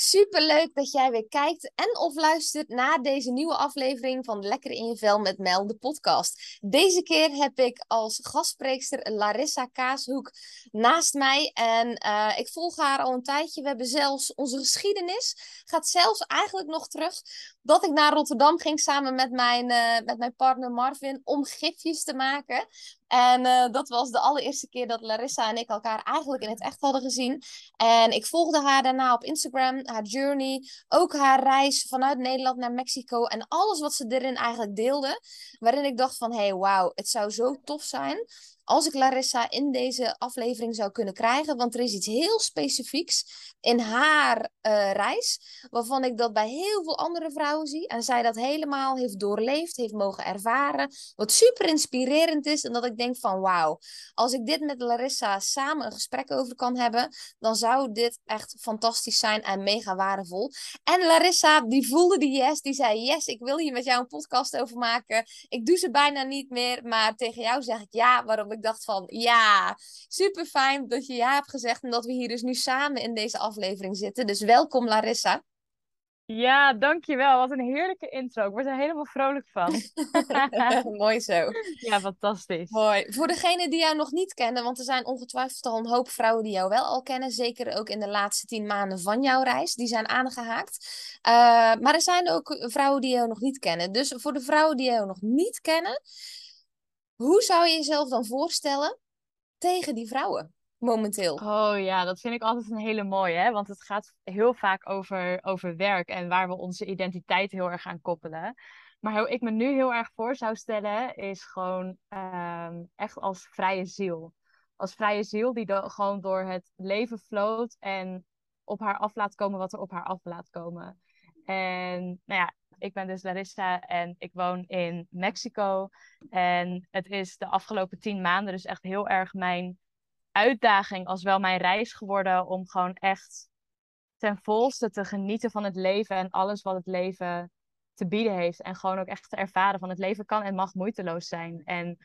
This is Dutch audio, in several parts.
Super leuk dat jij weer kijkt en of luistert naar deze nieuwe aflevering van Lekker in je vel met Mel, de podcast. Deze keer heb ik als gastspreekster Larissa Kaashoek naast mij. En uh, ik volg haar al een tijdje. We hebben zelfs onze geschiedenis, gaat zelfs eigenlijk nog terug dat ik naar Rotterdam ging samen met mijn, uh, met mijn partner Marvin om gifjes te maken. En uh, dat was de allereerste keer dat Larissa en ik elkaar eigenlijk in het echt hadden gezien. En ik volgde haar daarna op Instagram, haar journey, ook haar reis vanuit Nederland naar Mexico en alles wat ze erin eigenlijk deelde. Waarin ik dacht van, hey, wauw, het zou zo tof zijn als ik Larissa in deze aflevering zou kunnen krijgen. Want er is iets heel specifieks in haar uh, reis. Waarvan ik dat bij heel veel andere vrouwen zie. En zij dat helemaal heeft doorleefd, heeft mogen ervaren. Wat super inspirerend is. En dat ik denk van wauw. Als ik dit met Larissa samen een gesprek over kan hebben. Dan zou dit echt fantastisch zijn en mega waardevol. En Larissa die voelde die yes. Die zei yes ik wil hier met jou een podcast over maken. Ik doe ze bijna niet meer. Maar tegen jou zeg ik ja. Waarom ik dacht van ja. Super fijn dat je ja hebt gezegd. En dat we hier dus nu samen in deze aflevering zitten. Dus welkom Larissa. Ja, dankjewel. Wat een heerlijke intro. Ik word er helemaal vrolijk van. Mooi zo. Ja, fantastisch. Mooi. Voor degenen die jou nog niet kennen, want er zijn ongetwijfeld al een hoop vrouwen die jou wel al kennen. Zeker ook in de laatste tien maanden van jouw reis. Die zijn aangehaakt. Uh, maar er zijn ook vrouwen die jou nog niet kennen. Dus voor de vrouwen die jou nog niet kennen, hoe zou je jezelf dan voorstellen tegen die vrouwen? momenteel? Oh ja, dat vind ik altijd een hele mooie, hè? want het gaat heel vaak over, over werk en waar we onze identiteit heel erg aan koppelen. Maar hoe ik me nu heel erg voor zou stellen, is gewoon um, echt als vrije ziel. Als vrije ziel die gewoon door het leven floot en op haar af laat komen wat er op haar af laat komen. En nou ja, ik ben dus Larissa en ik woon in Mexico. En het is de afgelopen tien maanden dus echt heel erg mijn uitdaging als wel mijn reis geworden om gewoon echt ten volste te genieten van het leven en alles wat het leven te bieden heeft. En gewoon ook echt te ervaren van het leven kan en mag moeiteloos zijn. En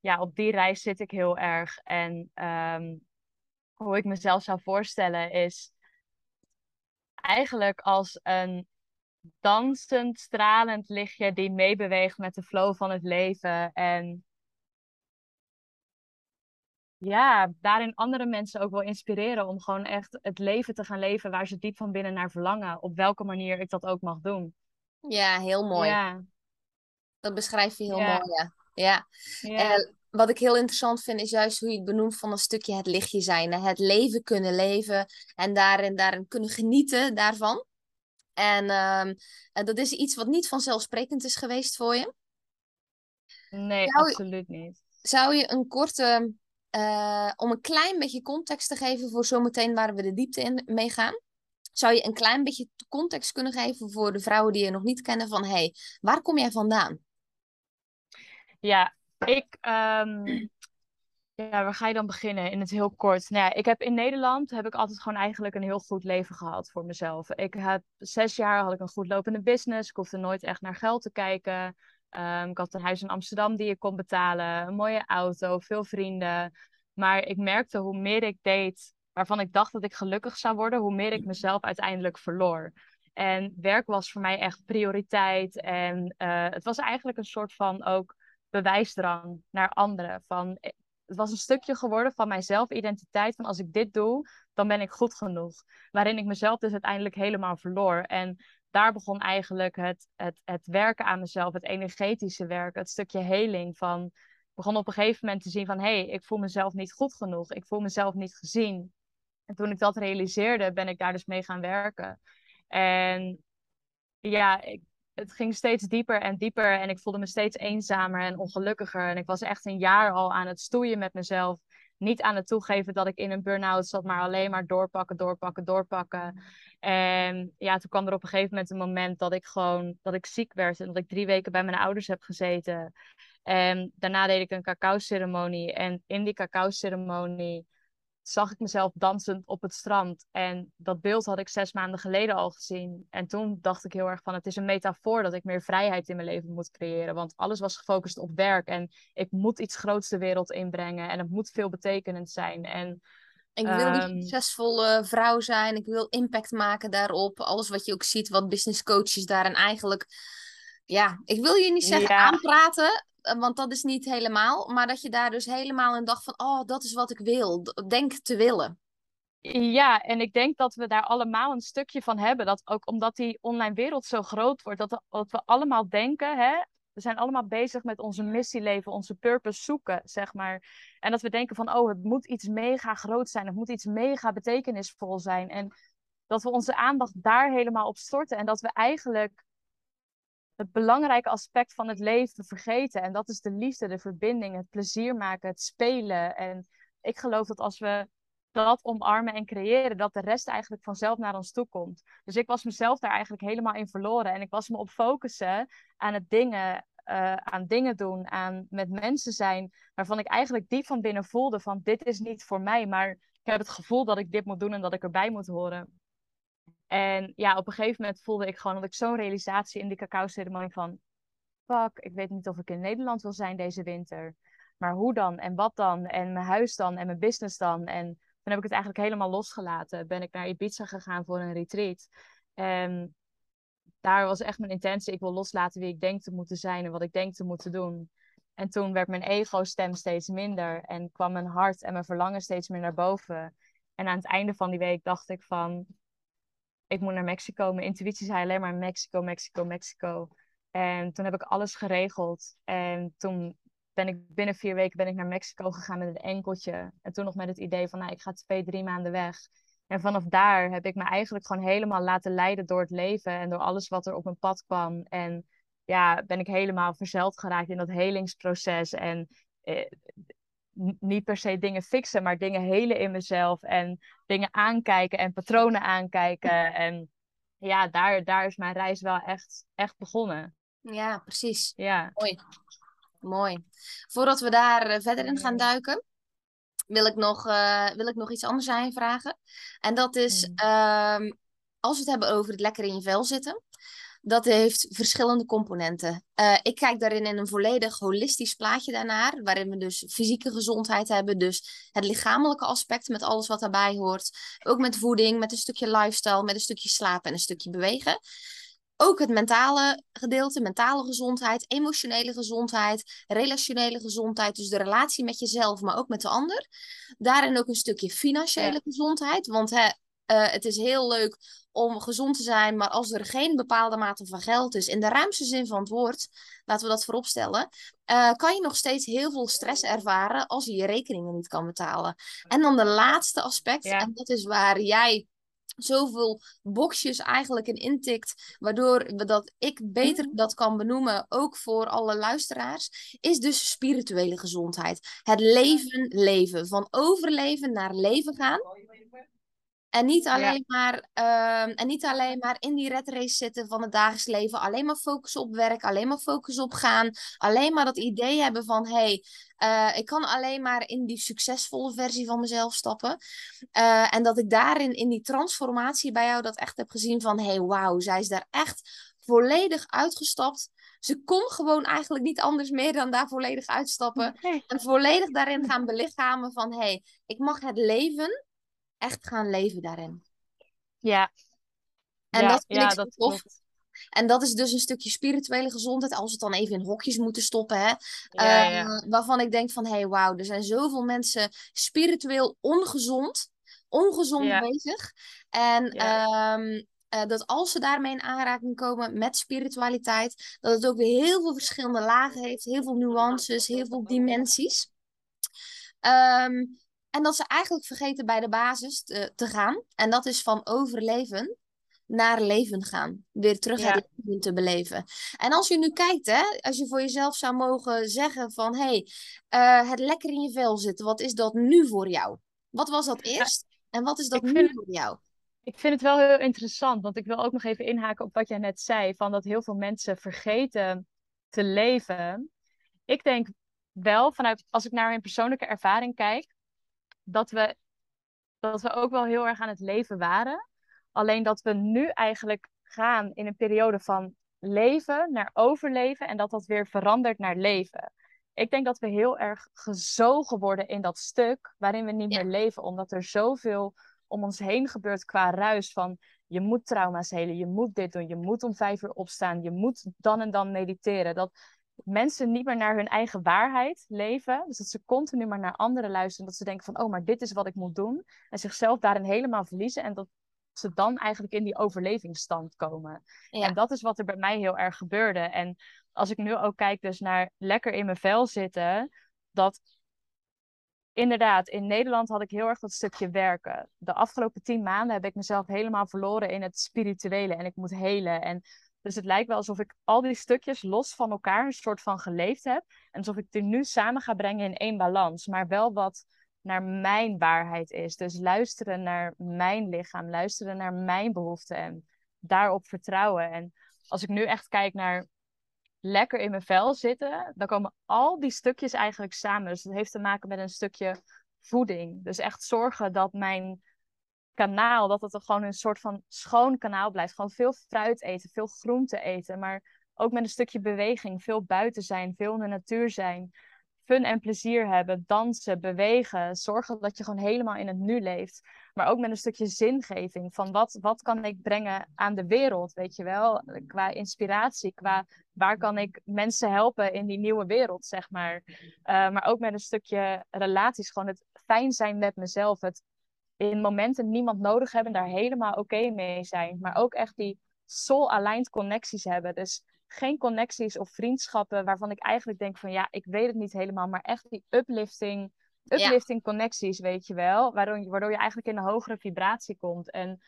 ja, op die reis zit ik heel erg. En um, hoe ik mezelf zou voorstellen is eigenlijk als een dansend, stralend lichtje die meebeweegt met de flow van het leven. En ja, daarin andere mensen ook wel inspireren om gewoon echt het leven te gaan leven waar ze diep van binnen naar verlangen. Op welke manier ik dat ook mag doen. Ja, heel mooi. Ja. Dat beschrijf je heel mooi, ja. ja. wat ik heel interessant vind is juist hoe je het benoemt van een stukje het lichtje zijn. Het leven kunnen leven en daarin, daarin kunnen genieten daarvan. En, um, en dat is iets wat niet vanzelfsprekend is geweest voor je. Nee, absoluut niet. Zou je een korte uh, om een klein beetje context te geven voor zometeen waar we de diepte in mee gaan. Zou je een klein beetje context kunnen geven voor de vrouwen die je nog niet kennen van hey, waar kom jij vandaan? Ja, ik. Um, ja, waar ga je dan beginnen? In het heel kort. Nou ja, ik heb in Nederland heb ik altijd gewoon eigenlijk een heel goed leven gehad voor mezelf. Ik heb zes jaar had ik een goed lopende business. Ik hoefde nooit echt naar geld te kijken. Um, ik had een huis in Amsterdam die ik kon betalen, een mooie auto, veel vrienden. Maar ik merkte hoe meer ik deed waarvan ik dacht dat ik gelukkig zou worden, hoe meer ik mezelf uiteindelijk verloor. En werk was voor mij echt prioriteit. En uh, het was eigenlijk een soort van ook bewijsdrang naar anderen. Van, eh, het was een stukje geworden van mijn zelfidentiteit. Van als ik dit doe, dan ben ik goed genoeg. Waarin ik mezelf dus uiteindelijk helemaal verloor. En daar begon eigenlijk het, het, het werken aan mezelf, het energetische werken, het stukje heling van. Ik begon op een gegeven moment te zien van hé, hey, ik voel mezelf niet goed genoeg, ik voel mezelf niet gezien. En toen ik dat realiseerde, ben ik daar dus mee gaan werken. En ja, ik, het ging steeds dieper en dieper en ik voelde me steeds eenzamer en ongelukkiger. En ik was echt een jaar al aan het stoeien met mezelf niet aan het toegeven dat ik in een burn-out zat, maar alleen maar doorpakken, doorpakken, doorpakken. En ja, toen kwam er op een gegeven moment een moment dat ik gewoon dat ik ziek werd en dat ik drie weken bij mijn ouders heb gezeten. En daarna deed ik een cacao-ceremonie. En in die cacao-ceremonie zag ik mezelf dansend op het strand. En dat beeld had ik zes maanden geleden al gezien. En toen dacht ik heel erg van, het is een metafoor dat ik meer vrijheid in mijn leven moet creëren. Want alles was gefocust op werk en ik moet iets groots de wereld inbrengen. En het moet veel betekenend zijn. En Ik wil die Ehm, succesvolle vrouw zijn. Ik wil impact maken daarop. Alles wat je ook ziet, wat business coaches daar en eigenlijk... Ja, ik wil je niet zeggen Ja. aanpraten, want dat is niet helemaal. Maar dat je daar dus helemaal een dag van, oh, dat is wat ik wil. Denk te willen. Ja, en ik denk dat we daar allemaal een stukje van hebben. Dat ook omdat die online wereld zo groot wordt, dat, dat we allemaal denken, hè, we zijn allemaal bezig met onze missie leven, onze purpose zoeken, zeg maar. En dat we denken van, oh, het moet iets mega groot zijn, het moet iets mega betekenisvol zijn. En dat we onze aandacht daar helemaal op storten en dat we eigenlijk het belangrijke aspect van het leven vergeten. En dat is de liefde, de verbinding, het plezier maken, het spelen. En ik geloof dat als we dat omarmen en creëren, dat de rest eigenlijk vanzelf naar ons toe komt. Dus ik was mezelf daar eigenlijk helemaal in verloren. En ik was me op focussen aan het dingen, eh, aan dingen doen, aan met mensen zijn, waarvan ik eigenlijk diep van binnen voelde van dit is niet voor mij, maar ik heb het gevoel dat ik dit moet doen en dat ik erbij moet horen. En ja, op een gegeven moment voelde ik gewoon dat ik zo'n realisatie in die cacao-ceremonie van fuck, ik weet niet of ik in Nederland wil zijn deze winter. Maar hoe dan? En wat dan? En mijn huis dan? En mijn business dan? En toen heb ik het eigenlijk helemaal losgelaten. Ben ik naar Ibiza gegaan voor een retreat. En daar was echt mijn intentie. Ik wil loslaten wie ik denk te moeten zijn en wat ik denk te moeten doen. En toen werd mijn ego-stem steeds minder. En kwam mijn hart en mijn verlangen steeds meer naar boven. En aan het einde van die week dacht ik van... Ik moet naar Mexico. Mijn intuïtie zei alleen maar Mexico, Mexico, Mexico. En toen heb ik alles geregeld. En toen ben ik binnen vier weken ben ik naar Mexico gegaan met een enkeltje. En toen nog met het idee van, nou, ik ga twee, drie maanden weg. En vanaf daar heb ik me eigenlijk gewoon helemaal laten leiden door het leven en door alles wat er op mijn pad kwam. En ja, ben ik helemaal verzeld geraakt in dat helingsproces. En eh, niet per se dingen fixen, maar dingen helen in mezelf. En dingen aankijken en patronen aankijken. En ja, daar, daar is mijn reis wel echt, echt begonnen. Ja, precies. Ja. Mooi. Mooi. Voordat we daar eh, verder in gaan duiken, wil ik nog, eh, wil ik nog iets anders aan je vragen. En dat is, Mm. ehm, als we het hebben over het lekker in je vel zitten, dat heeft verschillende componenten. Eh, ik kijk daarin in een volledig holistisch plaatje daarnaar, waarin we dus fysieke gezondheid hebben, dus het lichamelijke aspect met alles wat daarbij hoort. Ook met voeding, met een stukje lifestyle, met een stukje slapen en een stukje bewegen. Ook het mentale gedeelte, mentale gezondheid, emotionele gezondheid, relationele gezondheid, dus de relatie met jezelf, maar ook met de ander. Daarin ook een stukje financiële Ja. gezondheid, want hè, eh, het is heel leuk om gezond te zijn, maar als er geen bepaalde mate van geld is, in de ruimste zin van het woord, laten we dat vooropstellen, eh, kan je nog steeds heel veel stress ervaren als je je rekeningen niet kan betalen. En dan de laatste aspect, Ja. en dat is waar jij zoveel boxjes eigenlijk in intikt, waardoor dat ik beter dat kan benoemen, ook voor alle luisteraars, is dus spirituele gezondheid. Het leven leven, van overleven naar leven gaan. En niet alleen, maar, ehm, en niet alleen maar in die red race zitten van het dagelijks leven. Alleen maar focussen op werk, alleen maar focussen op gaan. Alleen maar dat idee hebben van, hé, hey, ik kan alleen maar in die succesvolle versie van mezelf stappen. Eh, en dat ik daarin, in die transformatie bij jou, dat echt heb gezien van, hé, hey, wauw, zij is daar echt volledig uitgestapt. Ze kon gewoon eigenlijk niet anders meer dan daar volledig uitstappen. En volledig daarin gaan belichamen van, hé, hey, ik mag het leven echt gaan leven daarin. Ja. En ja, dat vind ja, ik dat tof. klopt. En dat is dus een stukje spirituele gezondheid, als we het dan even in hokjes moeten stoppen. Hè? Ja, Eh, ja. waarvan ik denk van, hé, hey, wauw, er zijn zoveel mensen spiritueel ongezond, ongezond Ja. bezig. En ehm, eh, dat als ze daarmee in aanraking komen met spiritualiteit, dat het ook weer heel veel verschillende lagen heeft, heel veel nuances, heel veel dimensies. Ehm, en dat ze eigenlijk vergeten bij de basis te, te gaan. En dat is van overleven naar leven gaan. Weer terug Ja. het leven te beleven. En als je nu kijkt, hè, als je voor jezelf zou mogen zeggen van... hé, hey, het lekker in je vel zitten, wat is dat nu voor jou? Wat was dat eerst? En wat is dat ik nu vind- voor jou? Ik vind het wel heel interessant, want ik wil ook nog even inhaken op wat jij net zei, van dat heel veel mensen vergeten te leven. Ik denk wel, vanuit als ik naar mijn persoonlijke ervaring kijk, dat we, dat we ook wel heel erg aan het leven waren. Alleen dat we nu eigenlijk gaan in een periode van leven naar overleven en dat dat weer verandert naar leven. ik denk dat we heel erg gezogen worden in dat stuk waarin we niet Ja. meer leven, omdat er zoveel om ons heen gebeurt qua ruis van je moet trauma's helen, je moet dit doen, je moet om vijf uur opstaan, je moet dan en dan mediteren. Dat mensen niet meer naar hun eigen waarheid leven, dus dat ze continu maar naar anderen luisteren, dat ze denken van oh, maar dit is wat ik moet doen en zichzelf daarin helemaal verliezen en dat ze dan eigenlijk in die overlevingsstand komen. Ja. En dat is wat er bij mij heel erg gebeurde. En als ik nu ook kijk dus naar lekker in mijn vel zitten, dat inderdaad, in Nederland had ik heel erg dat stukje werken. De afgelopen tien maanden heb ik mezelf helemaal verloren in het spirituele en ik moet helen. En dus het lijkt wel alsof ik al die stukjes los van elkaar een soort van geleefd heb. En alsof ik die nu samen ga brengen in één balans. Maar wel wat naar mijn waarheid is. Dus luisteren naar mijn lichaam, luisteren naar mijn behoeften en daarop vertrouwen. En als ik nu echt kijk naar lekker in mijn vel zitten, dan komen al die stukjes eigenlijk samen. Dus het heeft te maken met een stukje voeding. Dus echt zorgen dat mijn kanaal, dat het gewoon een soort van schoon kanaal blijft. Gewoon veel fruit eten, veel groente eten, maar ook met een stukje beweging, veel buiten zijn, veel in de natuur zijn. Fun en plezier hebben, dansen, bewegen. Zorgen dat je gewoon helemaal in het nu leeft. Maar ook met een stukje zingeving. Van wat, wat kan ik brengen aan de wereld, weet je wel? Qua inspiratie, qua waar kan ik mensen helpen in die nieuwe wereld, zeg maar. Uh, maar ook met een stukje relaties. Gewoon het fijn zijn met mezelf. Het in momenten niemand nodig hebben, daar helemaal oké okay mee zijn. Maar ook echt die soul-aligned connecties hebben. Dus geen connecties of vriendschappen waarvan ik eigenlijk denk van ja, ik weet het niet helemaal, maar echt die uplifting, uplifting ja. connecties, weet je wel, waardoor je, waardoor je eigenlijk in een hogere vibratie komt. En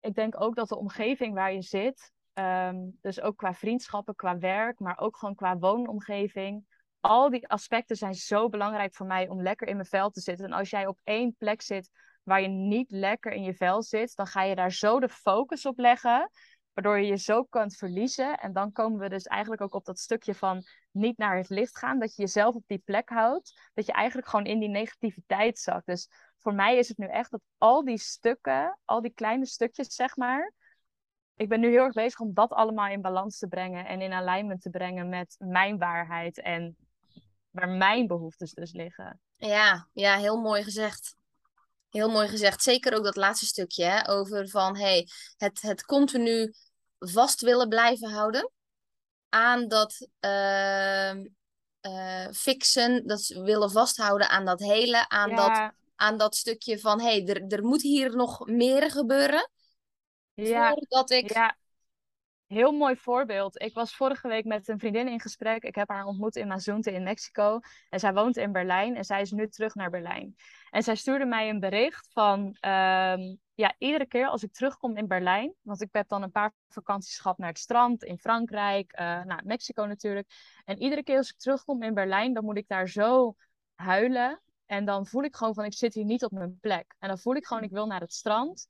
ik denk ook dat de omgeving waar je zit, um, dus ook qua vriendschappen, qua werk, maar ook gewoon qua woonomgeving, al die aspecten zijn zo belangrijk voor mij om lekker in mijn vel te zitten. En als jij op één plek zit waar je niet lekker in je vel zit, dan ga je daar zo de focus op leggen, waardoor je je zo kunt verliezen. En dan komen we dus eigenlijk ook op dat stukje van niet naar het licht gaan, dat je jezelf op die plek houdt, dat je eigenlijk gewoon in die negativiteit zakt. Dus voor mij is het nu echt dat al die stukken, al die kleine stukjes, zeg maar, ik ben nu heel erg bezig om dat allemaal in balans te brengen en in alignment te brengen met mijn waarheid en waar mijn behoeftes dus liggen. Ja, ja, heel mooi gezegd. Heel mooi gezegd. Zeker ook dat laatste stukje hè, over van hey, het, het continu vast willen blijven houden aan dat uh, uh, fixen, dat willen vasthouden aan dat hele, aan, Ja. dat, aan dat stukje van hey, er, er moet hier nog meer gebeuren Ja, voordat ik. ja. Heel mooi voorbeeld. Ik was vorige week met een vriendin in gesprek. Ik heb haar ontmoet in Mazunte in Mexico. En zij woont in Berlijn en zij is nu terug naar Berlijn. En zij stuurde mij een bericht van... ehm, ja, iedere keer als ik terugkom in Berlijn... Want ik heb dan een paar vakanties gehad naar het strand in Frankrijk. eh nou, Mexico natuurlijk. En iedere keer als ik terugkom in Berlijn... dan moet ik daar zo huilen. En dan voel ik gewoon van... ik zit hier niet op mijn plek. En dan voel ik gewoon ik wil naar het strand.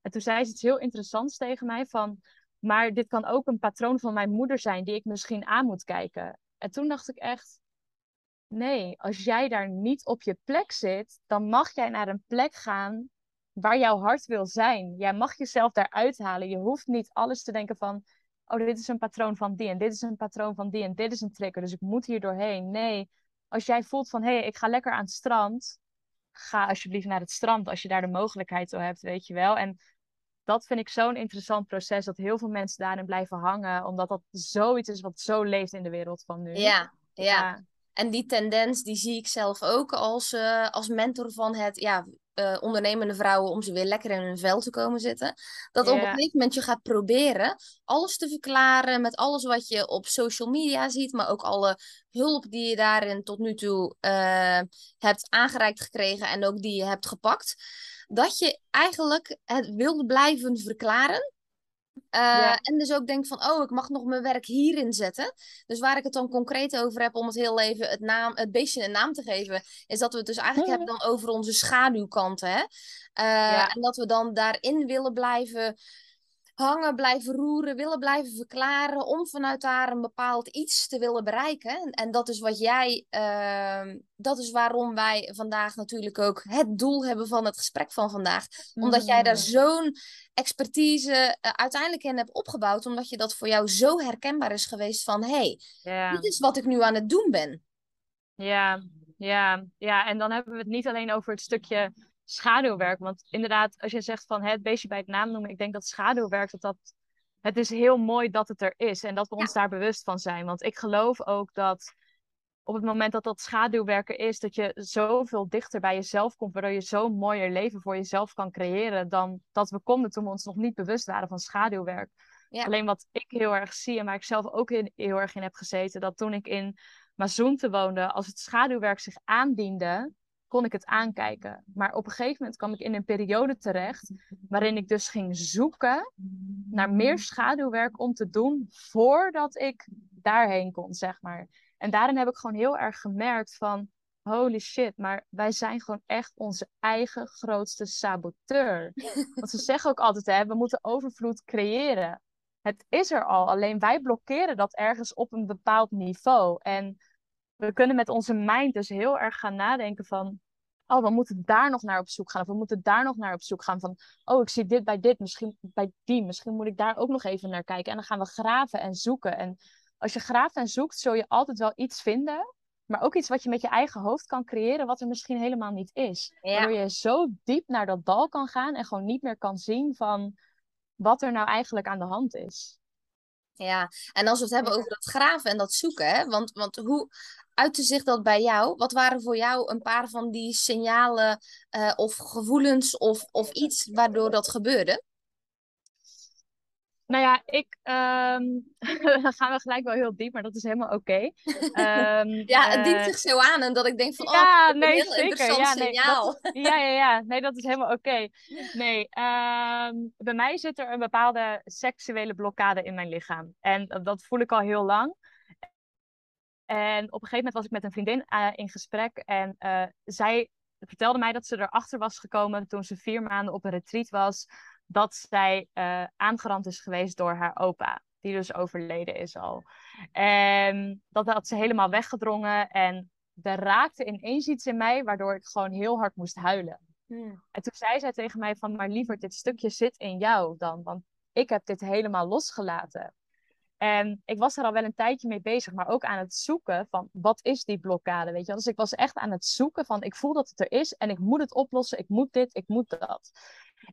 En toen zei ze iets heel interessants tegen mij van... Maar dit kan ook een patroon van mijn moeder zijn die ik misschien aan moet kijken. En toen dacht ik echt, nee, als jij daar niet op je plek zit, dan mag jij naar een plek gaan waar jouw hart wil zijn. Jij mag jezelf daar uithalen. Je hoeft niet alles te denken van, oh, dit is een patroon van die en dit is een patroon van die en dit is een trigger, dus ik moet hier doorheen. Nee, als jij voelt van, hé, hey, ik ga lekker aan het strand, ga alsjeblieft naar het strand als je daar de mogelijkheid toe hebt, weet je wel. En dat vind ik zo'n interessant proces, dat heel veel mensen daarin blijven hangen, omdat dat zoiets is wat zo leeft in de wereld van nu. Ja, ja. Ja. En die tendens die zie ik zelf ook als, eh, als mentor van het ja, eh, ondernemende vrouwen om ze weer lekker in hun vel te komen zitten. Dat op een gegeven moment je gaat proberen alles te verklaren met alles wat je op social media ziet, maar ook alle hulp die je daarin tot nu toe eh, hebt aangereikt gekregen en ook die je hebt gepakt. Dat je eigenlijk het wilde blijven verklaren. Uh, Ja. En dus ook denk van, oh, ik mag nog mijn werk hierin zetten. Dus waar ik het dan concreet over heb, om het heel even het, naam, het beestje een naam te geven, is dat we het dus eigenlijk Mhm. hebben dan over onze schaduwkanten. Hè? Uh, Ja. En dat we dan daarin willen blijven hangen, blijven roeren, willen blijven verklaren, om vanuit daar een bepaald iets te willen bereiken. En, dat is wat jij, uh, dat is waarom wij vandaag natuurlijk ook het doel hebben van het gesprek van vandaag. Omdat jij daar Mm. zo'n expertise uh, uiteindelijk in hebt opgebouwd, omdat je dat voor jou zo herkenbaar is geweest van, hé, hey, dit is wat ik nu aan het doen ben. Ja, ja, ja. En dan hebben we het niet alleen over het stukje schaduwwerk. Want inderdaad, als je zegt van het beestje bij het naam noemen, ik denk dat schaduwwerk, dat dat. Het is heel mooi dat het er is en dat we ons daar bewust van zijn. Want ik geloof ook dat op het moment dat dat schaduwwerken is, dat je zoveel dichter bij jezelf komt, waardoor je zo'n mooier leven voor jezelf kan creëren dan dat we konden toen we ons nog niet bewust waren van schaduwwerk. Alleen wat ik heel erg zie en waar ik zelf ook in, heel erg in heb gezeten, dat toen ik in Mazoente woonde, als het schaduwwerk zich aandiende, kon ik het aankijken. Maar op een gegeven moment kwam ik in een periode terecht waarin ik dus ging zoeken naar meer schaduwwerk om te doen voordat ik daarheen kon, zeg maar. En daarin heb ik gewoon heel erg gemerkt van, holy shit, maar wij zijn gewoon echt onze eigen grootste saboteur. Want ze zeggen ook altijd, hè, we moeten overvloed creëren. Het is er al, alleen wij blokkeren dat ergens op een bepaald niveau. En we kunnen met onze mind dus heel erg gaan nadenken van, oh, we moeten daar nog naar op zoek gaan. Of we moeten daar nog naar op zoek gaan van, oh, ik zie dit bij dit, misschien bij die. Misschien moet ik daar ook nog even naar kijken. En dan gaan we graven en zoeken. En als je graaft en zoekt, zul je altijd wel iets vinden. Maar ook iets wat je met je eigen hoofd kan creëren, wat er misschien helemaal niet is. Waardoor je zo diep naar dat dal kan gaan en gewoon niet meer kan zien van wat er nou eigenlijk aan de hand is. Ja, en als we het hebben over dat graven en dat zoeken, hè? Want, want hoe uitte zich dat bij jou? Wat waren voor jou een paar van die signalen uh, of gevoelens of, of iets waardoor dat gebeurde? Nou ja, ik. Um, dan gaan we gelijk wel heel diep, maar dat is helemaal oké. Um, ja, het dient uh, zich zo aan en dat ik denk van. Ja, oh, nee, een heel zeker. Ja, nee, signaal. dat, ja, ja, ja. Nee, dat is helemaal oké. Nee, um, bij mij zit er een bepaalde seksuele blokkade in mijn lichaam. En dat voel ik al heel lang. En op een gegeven moment was ik met een vriendin uh, in gesprek en uh, zij vertelde mij dat ze erachter was gekomen toen ze vier maanden op een retreat was dat zij uh, aangerand is geweest door haar opa, die dus overleden is al. En dat had ze helemaal weggedrongen en er raakte ineens iets in mij, waardoor ik gewoon heel hard moest huilen. Hmm. En toen zei zij tegen mij van, maar liever, dit stukje zit in jou dan, want ik heb dit helemaal losgelaten. En ik was er al wel een tijdje mee bezig, maar ook aan het zoeken van wat is die blokkade, weet je Dus ik was echt aan het zoeken van ik voel dat het er is en ik moet het oplossen, ik moet dit, ik moet dat.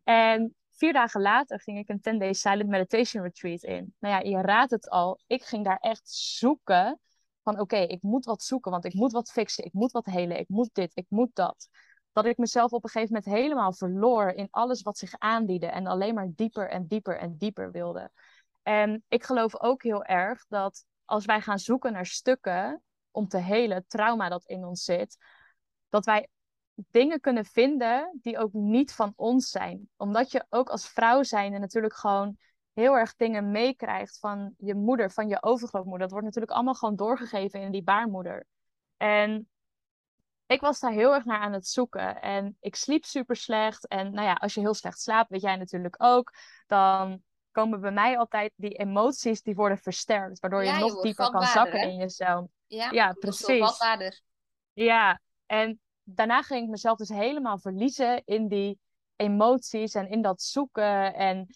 En Vier dagen later ging ik een 10 day silent meditation retreat in. Nou ja, je raadt het al. Ik ging daar echt zoeken van oké, ik moet wat zoeken, want ik moet wat fixen, ik moet wat helen, ik moet dit, ik moet dat. Dat ik mezelf op een gegeven moment helemaal verloor in alles wat zich aandiende en alleen maar dieper en dieper en dieper wilde. En ik geloof ook heel erg dat als wij gaan zoeken naar stukken om te helen, trauma dat in ons zit, dat wij dingen kunnen vinden die ook niet van ons zijn. Omdat je ook als vrouw zijn en natuurlijk gewoon heel erg dingen meekrijgt van je moeder, van je overgrootmoeder. Dat wordt natuurlijk allemaal gewoon doorgegeven in die baarmoeder. En ik was daar heel erg naar aan het zoeken. En ik sliep super slecht. En nou ja, als je heel slecht slaapt, weet jij natuurlijk ook, dan komen bij mij altijd die emoties die worden versterkt. Waardoor je nog dieper kan zakken in jezelf. Ja, ja precies. Ja, en daarna ging ik mezelf dus helemaal verliezen in die emoties en in dat zoeken. En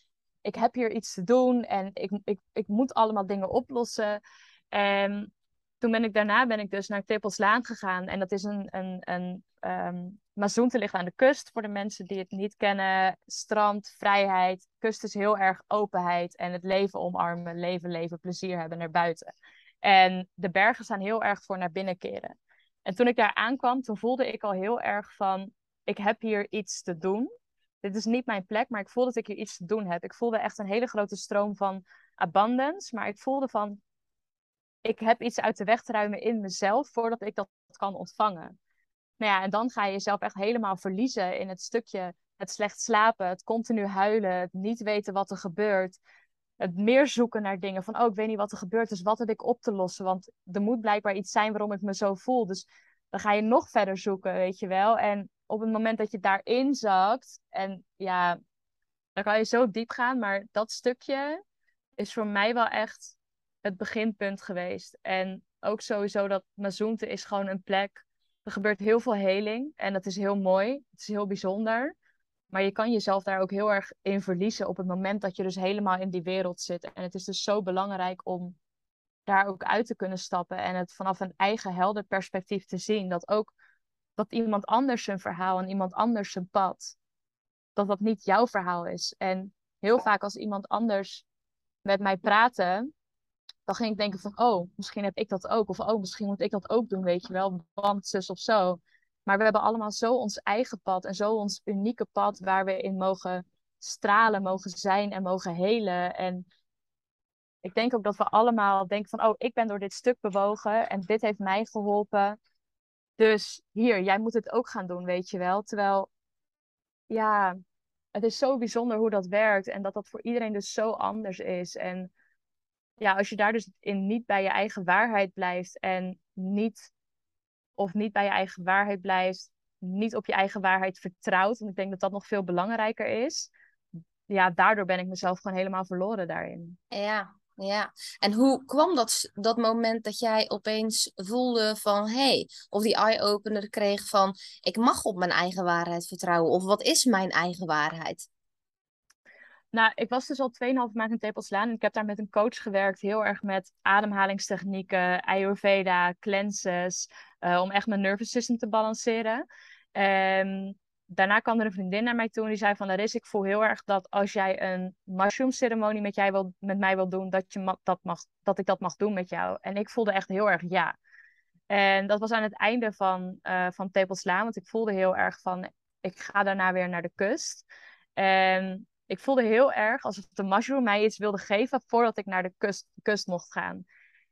ik heb hier iets te doen en ik, ik, ik moet allemaal dingen oplossen. En toen ben ik daarna ben ik dus naar Tippelslaan gegaan. En dat is een, een, een um, te liggen aan de kust. Voor de mensen die het niet kennen. Strand, vrijheid. Kust is heel erg openheid. En het leven omarmen. Leven, leven, plezier hebben naar buiten. En de bergen staan heel erg voor naar binnen keren. En toen ik daar aankwam, toen voelde ik al heel erg van, ik heb hier iets te doen. Dit is niet mijn plek, maar ik voelde dat ik hier iets te doen heb. Ik voelde echt een hele grote stroom van abundance, maar ik voelde van, ik heb iets uit de weg te ruimen in mezelf voordat ik dat kan ontvangen. Nou ja, en dan ga je jezelf echt helemaal verliezen in het stukje het slecht slapen, het continu huilen, het niet weten wat er gebeurt het meer zoeken naar dingen. Van, oh, ik weet niet wat er gebeurt, dus wat heb ik op te lossen? Want er moet blijkbaar iets zijn waarom ik me zo voel. Dus dan ga je nog verder zoeken, weet je wel. En op het moment dat je daarin zakt, en ja, dan kan je zo diep gaan. Maar dat stukje is voor mij wel echt het beginpunt geweest. En ook sowieso dat Mazoente is gewoon een plek. Er gebeurt heel veel heling en dat is heel mooi. Het is heel bijzonder. Maar je kan jezelf daar ook heel erg in verliezen op het moment dat je dus helemaal in die wereld zit. En het is dus zo belangrijk om daar ook uit te kunnen stappen en het vanaf een eigen helder perspectief te zien. Dat ook dat iemand anders zijn verhaal en iemand anders zijn pad, dat dat niet jouw verhaal is. En heel vaak als iemand anders met mij praatte, dan ging ik denken van, oh, misschien heb ik dat ook. Of oh, misschien moet ik dat ook doen, weet je wel, want zus of zo. Maar we hebben allemaal zo ons eigen pad en zo ons unieke pad waar we in mogen stralen, mogen zijn en mogen helen. En ik denk ook dat we allemaal denken van, oh, ik ben door dit stuk bewogen en dit heeft mij geholpen. Dus hier, jij moet het ook gaan doen, weet je wel. Terwijl, ja, het is zo bijzonder hoe dat werkt en dat dat voor iedereen dus zo anders is. En ja, als je daar dus in niet bij je eigen waarheid blijft en niet, of niet bij je eigen waarheid blijft, niet op je eigen waarheid vertrouwt, want ik denk dat dat nog veel belangrijker is. Ja, daardoor ben ik mezelf gewoon helemaal verloren daarin. Ja, ja, en hoe kwam dat, dat moment dat jij opeens voelde van hé, hey, of die eye-opener kreeg van ik mag op mijn eigen waarheid vertrouwen, of wat is mijn eigen waarheid? Nou, ik was dus al 2,5 maanden in Tepelslaan en ik heb daar met een coach gewerkt, heel erg met ademhalingstechnieken, Ayurveda, cleanses, uh, om echt mijn nervous system te balanceren. Um, daarna kwam er een vriendin naar mij toe en die zei van Laris, ik voel heel erg dat als jij een mushroom ceremonie met, jij wil, met mij wil doen, dat, je dat, mag, dat ik dat mag doen met jou. En ik voelde echt heel erg ja. En dat was aan het einde van, uh, van Tepelslaan, want ik voelde heel erg van, ik ga daarna weer naar de kust. En ik voelde heel erg alsof de mushroom mij iets wilde geven voordat ik naar de kust, kust mocht gaan.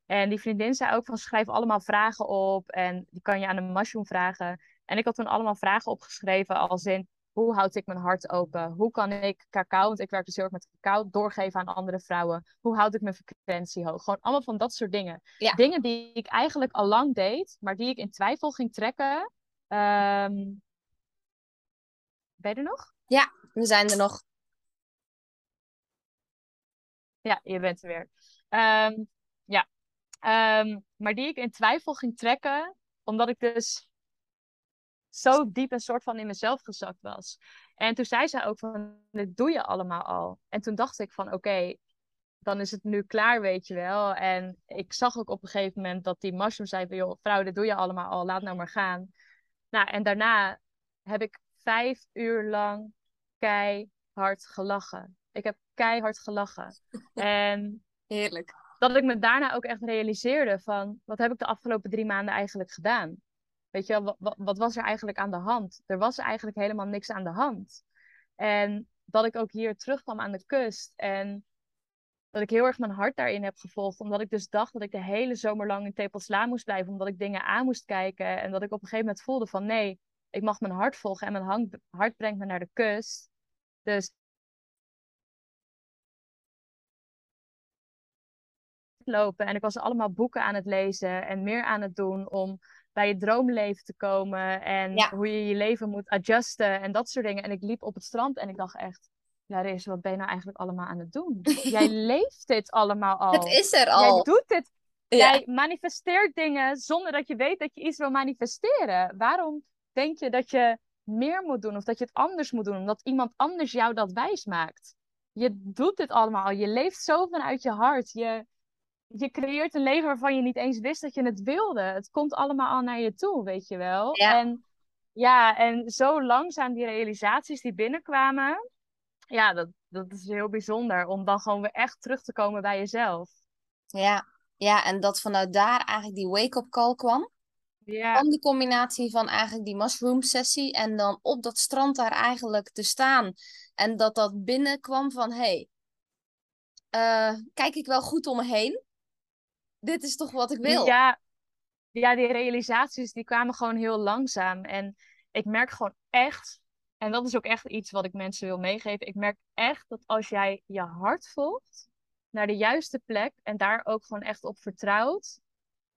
En die vriendin zei ook van schrijf allemaal vragen op en die kan je aan de mushroom vragen. En ik had toen allemaal vragen opgeschreven als in hoe houd ik mijn hart open? Hoe kan ik cacao, want ik werk dus heel erg met cacao, doorgeven aan andere vrouwen? Hoe houd ik mijn frequentie hoog? Gewoon allemaal van dat soort dingen. Dingen die ik eigenlijk al lang deed, maar die ik in twijfel ging trekken. Um... Ben je er nog? Ja, we zijn er nog. Ja, je bent er weer. Um, ja, um, maar die ik in twijfel ging trekken, omdat ik dus zo diep een soort van in mezelf gezakt was. En toen zei zij ook van, dit doe je allemaal al. En toen dacht ik van, oké, dan is het nu klaar, weet je wel. En ik zag ook op een gegeven moment dat die mushroom zei van, joh, vrouw, dit doe je allemaal al, laat nou maar gaan. Nou, en daarna heb ik vijf uur lang keihard gelachen. Ik heb keihard gelachen. En Heerlijk. Dat ik me daarna ook echt realiseerde van, wat heb ik de afgelopen drie maanden eigenlijk gedaan? Weet je wel, wat, wat, was er eigenlijk aan de hand? Er was eigenlijk helemaal niks aan de hand. En dat ik ook hier terugkwam aan de kust en dat ik heel erg mijn hart daarin heb gevolgd. Omdat ik dus dacht dat ik de hele zomer lang in Tepelsla moest blijven. Omdat ik dingen aan moest kijken. En dat ik op een gegeven moment voelde van nee, ik mag mijn hart volgen. En mijn hart brengt me naar de kust. Dus lopen. En ik was allemaal boeken aan het lezen en meer aan het doen om bij je droomleven te komen en hoe je je leven moet adjusten en dat soort dingen. En ik liep op het strand en ik dacht echt, Laris, wat ben je nou eigenlijk allemaal aan het doen? Jij leeft dit allemaal al. Het is er al. Jij doet dit. Jij manifesteert dingen zonder dat je weet dat je iets wil manifesteren. Waarom denk je dat je meer moet doen of dat je het anders moet doen, omdat iemand anders jou dat wijs maakt? Je doet dit allemaal al. Je leeft zo vanuit je hart. Je, je creëert een leven waarvan je niet eens wist dat je het wilde. Het komt allemaal al naar je toe, weet je wel. En ja, en zo langzaam die realisaties die binnenkwamen, ja, dat, dat is heel bijzonder. Om dan gewoon weer echt terug te komen bij jezelf. Ja, ja en dat vanuit daar eigenlijk die wake-up call kwam. Ja. Van die combinatie van eigenlijk die mushroom sessie en dan op dat strand daar eigenlijk te staan. En dat dat binnenkwam van, hey, uh, kijk ik wel goed om me heen? Dit is toch wat ik wil. Ja, ja, die realisaties die kwamen gewoon heel langzaam. En ik merk gewoon echt, en dat is ook echt iets wat ik mensen wil meegeven. Ik merk echt dat als jij je hart volgt naar de juiste plek en daar ook gewoon echt op vertrouwt,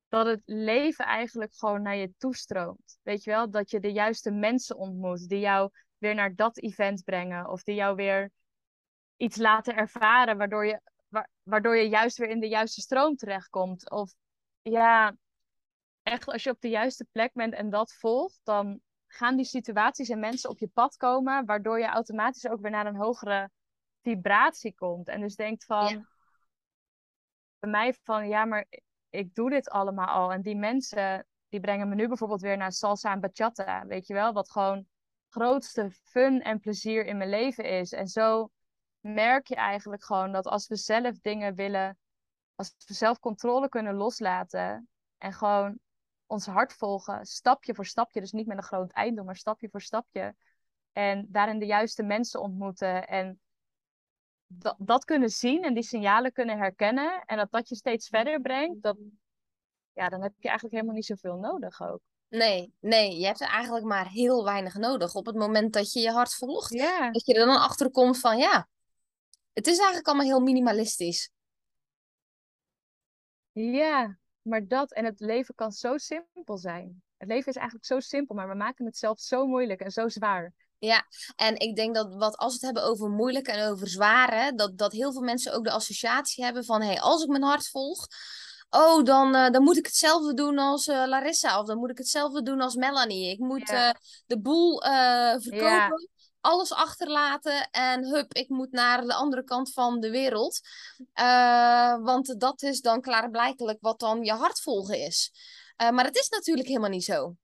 dat het leven eigenlijk gewoon naar je toestroomt. Weet je wel, dat je de juiste mensen ontmoet die jou weer naar dat event brengen of die jou weer iets laten ervaren waardoor je waardoor je juist weer in de juiste stroom terechtkomt. Of ja, echt als je op de juiste plek bent en dat volgt, dan gaan die situaties en mensen op je pad komen, waardoor je automatisch ook weer naar een hogere vibratie komt. En dus denkt van, bij mij van, ja, maar ik doe dit allemaal al. En die mensen, die brengen me nu bijvoorbeeld weer naar salsa en bachata. Weet je wel, wat gewoon grootste fun en plezier in mijn leven is. En zo merk je eigenlijk gewoon dat als we zelf dingen willen, als we zelf controle kunnen loslaten en gewoon ons hart volgen, stapje voor stapje, dus niet met een groot einddoel, maar stapje voor stapje. En daarin de juiste mensen ontmoeten en dat, dat kunnen zien en die signalen kunnen herkennen en dat dat je steeds verder brengt, dat, ja, dan heb je eigenlijk helemaal niet zoveel nodig ook. Nee, nee, je hebt er eigenlijk maar heel weinig nodig. Op het moment dat je je hart volgt, Ja, dat je er dan achter komt van ja, het is eigenlijk allemaal heel minimalistisch. ja, maar dat en het leven kan zo simpel zijn. Het leven is eigenlijk zo simpel, maar we maken het zelf zo moeilijk en zo zwaar. Ja, en ik denk dat wat als we het hebben over moeilijk en over zware, dat, dat heel veel mensen ook de associatie hebben van hé, hey, als ik mijn hart volg, oh, dan, eh, dan moet ik hetzelfde doen als eh, Larissa of dan moet ik hetzelfde doen als Melanie. Ik moet Ja. eh, de boel verkopen, Ja. Alles achterlaten en hup, ik moet naar de andere kant van de wereld. Eh, want dat is dan klaarblijkelijk wat dan je hart volgen is. Eh, maar het is natuurlijk helemaal niet zo.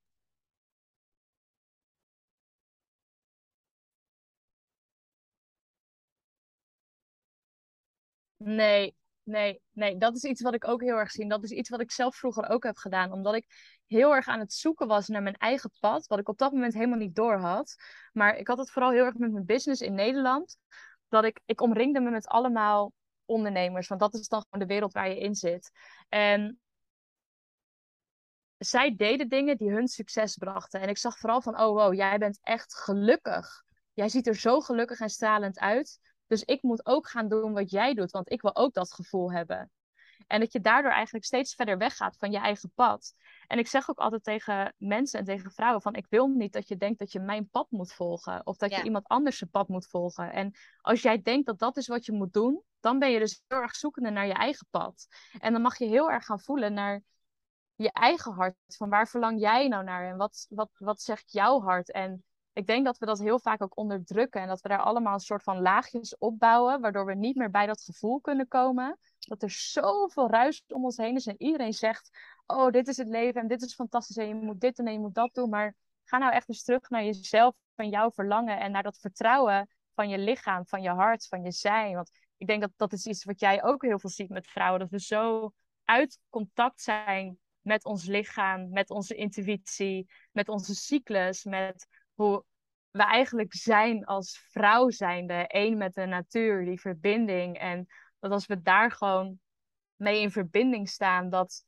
Nee, nee, nee. Dat is iets wat ik ook heel erg zie. Dat is iets wat ik zelf vroeger ook heb gedaan. Omdat ik heel erg aan het zoeken was naar mijn eigen pad. Wat ik op dat moment helemaal niet door had. Maar ik had het vooral heel erg met mijn business in Nederland. Dat ik, ik omringde me met allemaal ondernemers. Want dat is dan gewoon de wereld waar je in zit. En zij deden dingen die hun succes brachten. En ik zag vooral van, oh wow, jij bent echt gelukkig. Jij ziet er zo gelukkig en stralend uit. Dus ik moet ook gaan doen wat jij doet, want ik wil ook dat gevoel hebben. En dat je daardoor eigenlijk steeds verder weggaat van je eigen pad. En ik zeg ook altijd tegen mensen en tegen vrouwen van ik wil niet dat je denkt dat je mijn pad moet volgen. Of dat Ja. je iemand anders zijn pad moet volgen. En als jij denkt dat dat is wat je moet doen, dan ben je dus heel erg zoekende naar je eigen pad. En dan mag je heel erg gaan voelen naar je eigen hart. Van waar verlang jij nou naar? En wat, wat, wat zegt jouw hart? En ik denk dat we dat heel vaak ook onderdrukken. En dat we daar allemaal een soort van laagjes opbouwen. Waardoor we niet meer bij dat gevoel kunnen komen. Dat er zoveel ruis om ons heen is. En iedereen zegt, oh dit is het leven en dit is fantastisch. En je moet dit en je moet dat doen. Maar ga nou echt eens terug naar jezelf. Van jouw verlangen. En naar dat vertrouwen van je lichaam, van je hart, van je zijn. Want ik denk dat dat is iets wat jij ook heel veel ziet met vrouwen. Dat we zo uit contact zijn met ons lichaam, met onze intuïtie, met onze cyclus, met hoe we eigenlijk zijn als vrouw zijnde, één met de natuur, die verbinding. En dat als we daar gewoon mee in verbinding staan, dat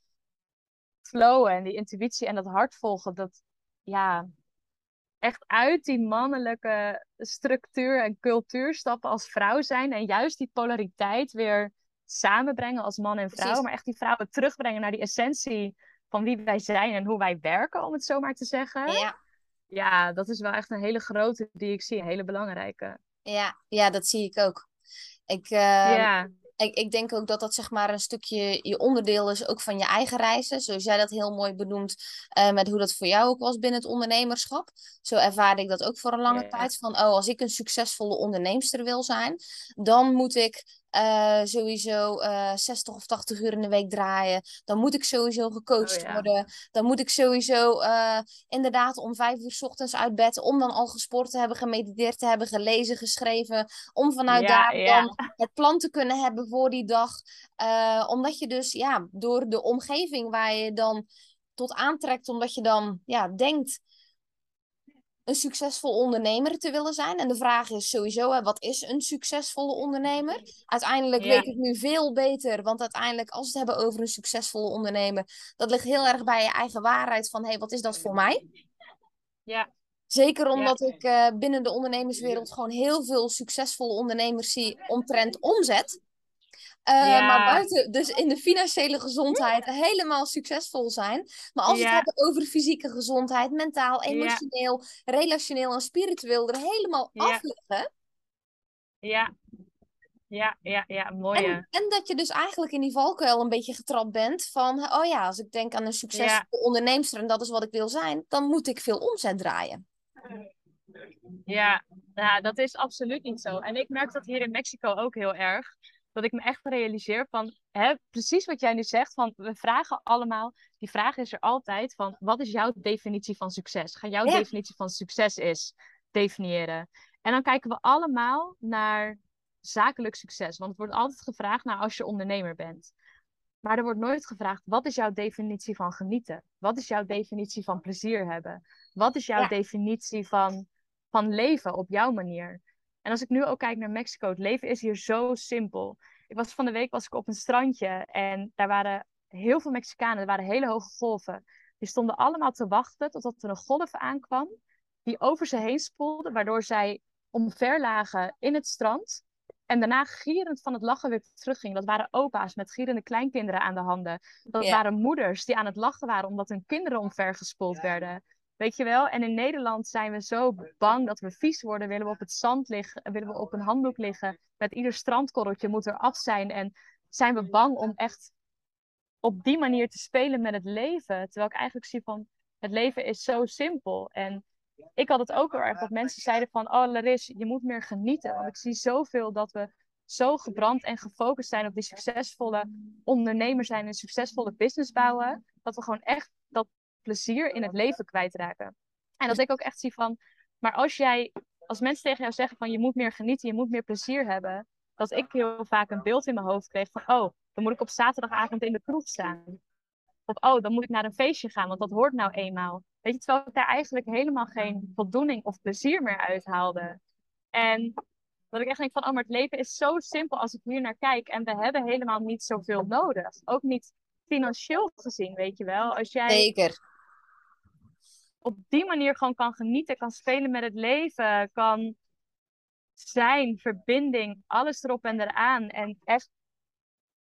flowen en die intuïtie en dat hart volgen, dat ja, echt uit die mannelijke structuur en cultuur stappen als vrouw zijn en juist die polariteit weer samenbrengen als man en vrouw, Precies. maar echt die vrouwen terugbrengen naar die essentie van wie wij zijn en hoe wij werken, om het zo maar te zeggen. Ja. Ja, dat is wel echt een hele grote die ik zie, een hele belangrijke. Ja, ja, dat zie ik ook. Ik, eh, ja, ik, ik denk ook dat dat zeg maar een stukje je onderdeel is ook van je eigen reizen. Zoals jij dat heel mooi benoemt eh, met hoe dat voor jou ook was binnen het ondernemerschap. Zo ervaarde ik dat ook voor een lange Ja. tijd. Van, oh, als ik een succesvolle onderneemster wil zijn, dan moet ik eh, sowieso eh 60 of 80 uur in de week draaien. Dan moet ik sowieso gecoacht Oh ja. worden. Dan moet ik sowieso eh, inderdaad om vijf uur 's ochtends uit bed, om dan al gesport te hebben, gemediteerd te hebben, gelezen, geschreven. Om vanuit Ja, daar ja. dan het plan te kunnen hebben voor die dag. Eh, omdat je dus ja, door de omgeving waar je dan tot aantrekt, omdat je dan ja, denkt een succesvol ondernemer te willen zijn. En de vraag is sowieso, hè, wat is een succesvolle ondernemer? Uiteindelijk Ja. weet ik nu veel beter, want uiteindelijk als we het hebben over een succesvolle ondernemer, dat ligt heel erg bij je eigen waarheid van, hé, hey, wat is dat voor mij? ja, Zeker omdat ik eh, binnen de ondernemerswereld gewoon heel veel succesvolle ondernemers zie omtrent omzet. Eh, Ja. Maar buiten, dus in de financiële gezondheid, helemaal succesvol zijn. Maar als we Ja. het hebben over fysieke gezondheid, mentaal, Ja. emotioneel, relationeel en spiritueel, er helemaal Ja. af liggen. ja, ja, ja, ja, mooi. En, en dat je dus eigenlijk in die valkuil een beetje getrapt bent van, oh ja, als ik denk aan een succesvolle onderneemster en dat is wat ik wil zijn, dan moet ik veel omzet draaien. Ja, ja, dat is absoluut niet zo. En ik merk dat hier in Mexico ook heel erg. Dat ik me echt realiseer van, hè, precies wat jij nu zegt, van we vragen allemaal, die vraag is er altijd van, wat is jouw definitie van succes? Ga jouw definitie van succes is definiëren. En dan kijken we allemaal naar zakelijk succes, want het wordt altijd gevraagd naar als je ondernemer bent. Maar er wordt nooit gevraagd, wat is jouw definitie van genieten? Wat is jouw definitie van plezier hebben? Wat is jouw definitie van, van leven op jouw manier? En als ik nu ook kijk naar Mexico, het leven is hier zo simpel. Ik was van de week was ik op een strandje en daar waren heel veel Mexicanen, er waren hele hoge golven. Die stonden allemaal te wachten totdat er een golf aankwam die over ze heen spoelde, waardoor zij omver lagen in het strand. En daarna gierend van het lachen weer terugging. Dat waren opa's met gierende kleinkinderen aan de handen. Dat waren moeders die aan het lachen waren omdat hun kinderen omvergespoeld werden. Weet je wel? En in Nederland zijn we zo bang dat we vies worden. Willen we op het zand liggen, willen we op een handdoek liggen. Met ieder strandkorreltje moet er af zijn. En zijn we bang om echt op die manier te spelen met het leven. Terwijl ik eigenlijk zie van, het leven is zo simpel. En ik had het ook heel erg dat mensen zeiden van, oh Laris, je moet meer genieten. Want ik zie zoveel dat we zo gebrand en gefocust zijn op die succesvolle ondernemer zijn en succesvolle business bouwen. Dat we gewoon echt dat plezier in het leven kwijtraken. En dat ik ook echt zie van, maar als jij, als mensen tegen jou zeggen van je moet meer genieten, je moet meer plezier hebben, dat ik heel vaak een beeld in mijn hoofd kreeg van, oh, dan moet ik op zaterdagavond in de kroeg staan. Of, oh, dan moet ik naar een feestje gaan, want dat hoort nou eenmaal. Weet je, terwijl ik daar eigenlijk helemaal geen voldoening of plezier meer uithaalde. En dat ik echt denk van, oh, maar het leven is zo simpel als ik hier naar kijk. En we hebben helemaal niet zoveel nodig. Ook niet financieel gezien, weet je wel. Als jij Zeker. op die manier gewoon kan genieten, kan spelen met het leven, kan zijn, verbinding, alles erop en eraan. En echt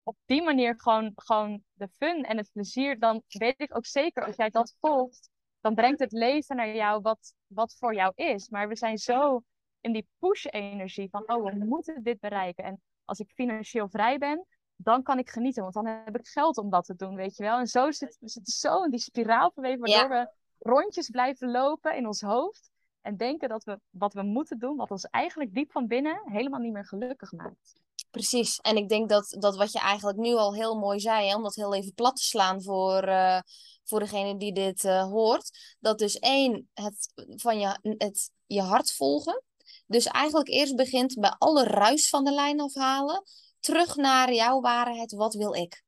op die manier gewoon, gewoon de fun en het plezier, dan weet ik ook zeker, als jij dat volgt, dan brengt het leven naar jou wat, wat voor jou is. Maar we zijn zo in die push-energie van, oh, we moeten dit bereiken. En als ik financieel vrij ben, dan kan ik genieten, want dan heb ik geld om dat te doen, weet je wel. En zo zit zitten zo in die spiraal verweven, waardoor we rondjes blijven lopen in ons hoofd. En denken dat we wat we moeten doen, wat ons eigenlijk diep van binnen helemaal niet meer gelukkig maakt. Precies. En ik denk dat, dat wat je eigenlijk nu al heel mooi zei, hè, om dat heel even plat te slaan voor, uh, voor degene die dit uh, hoort. Dat dus één, het van je, het, je hart volgen. Dus eigenlijk eerst begint bij alle ruis van de lijn afhalen. Terug naar jouw waarheid. Wat wil ik?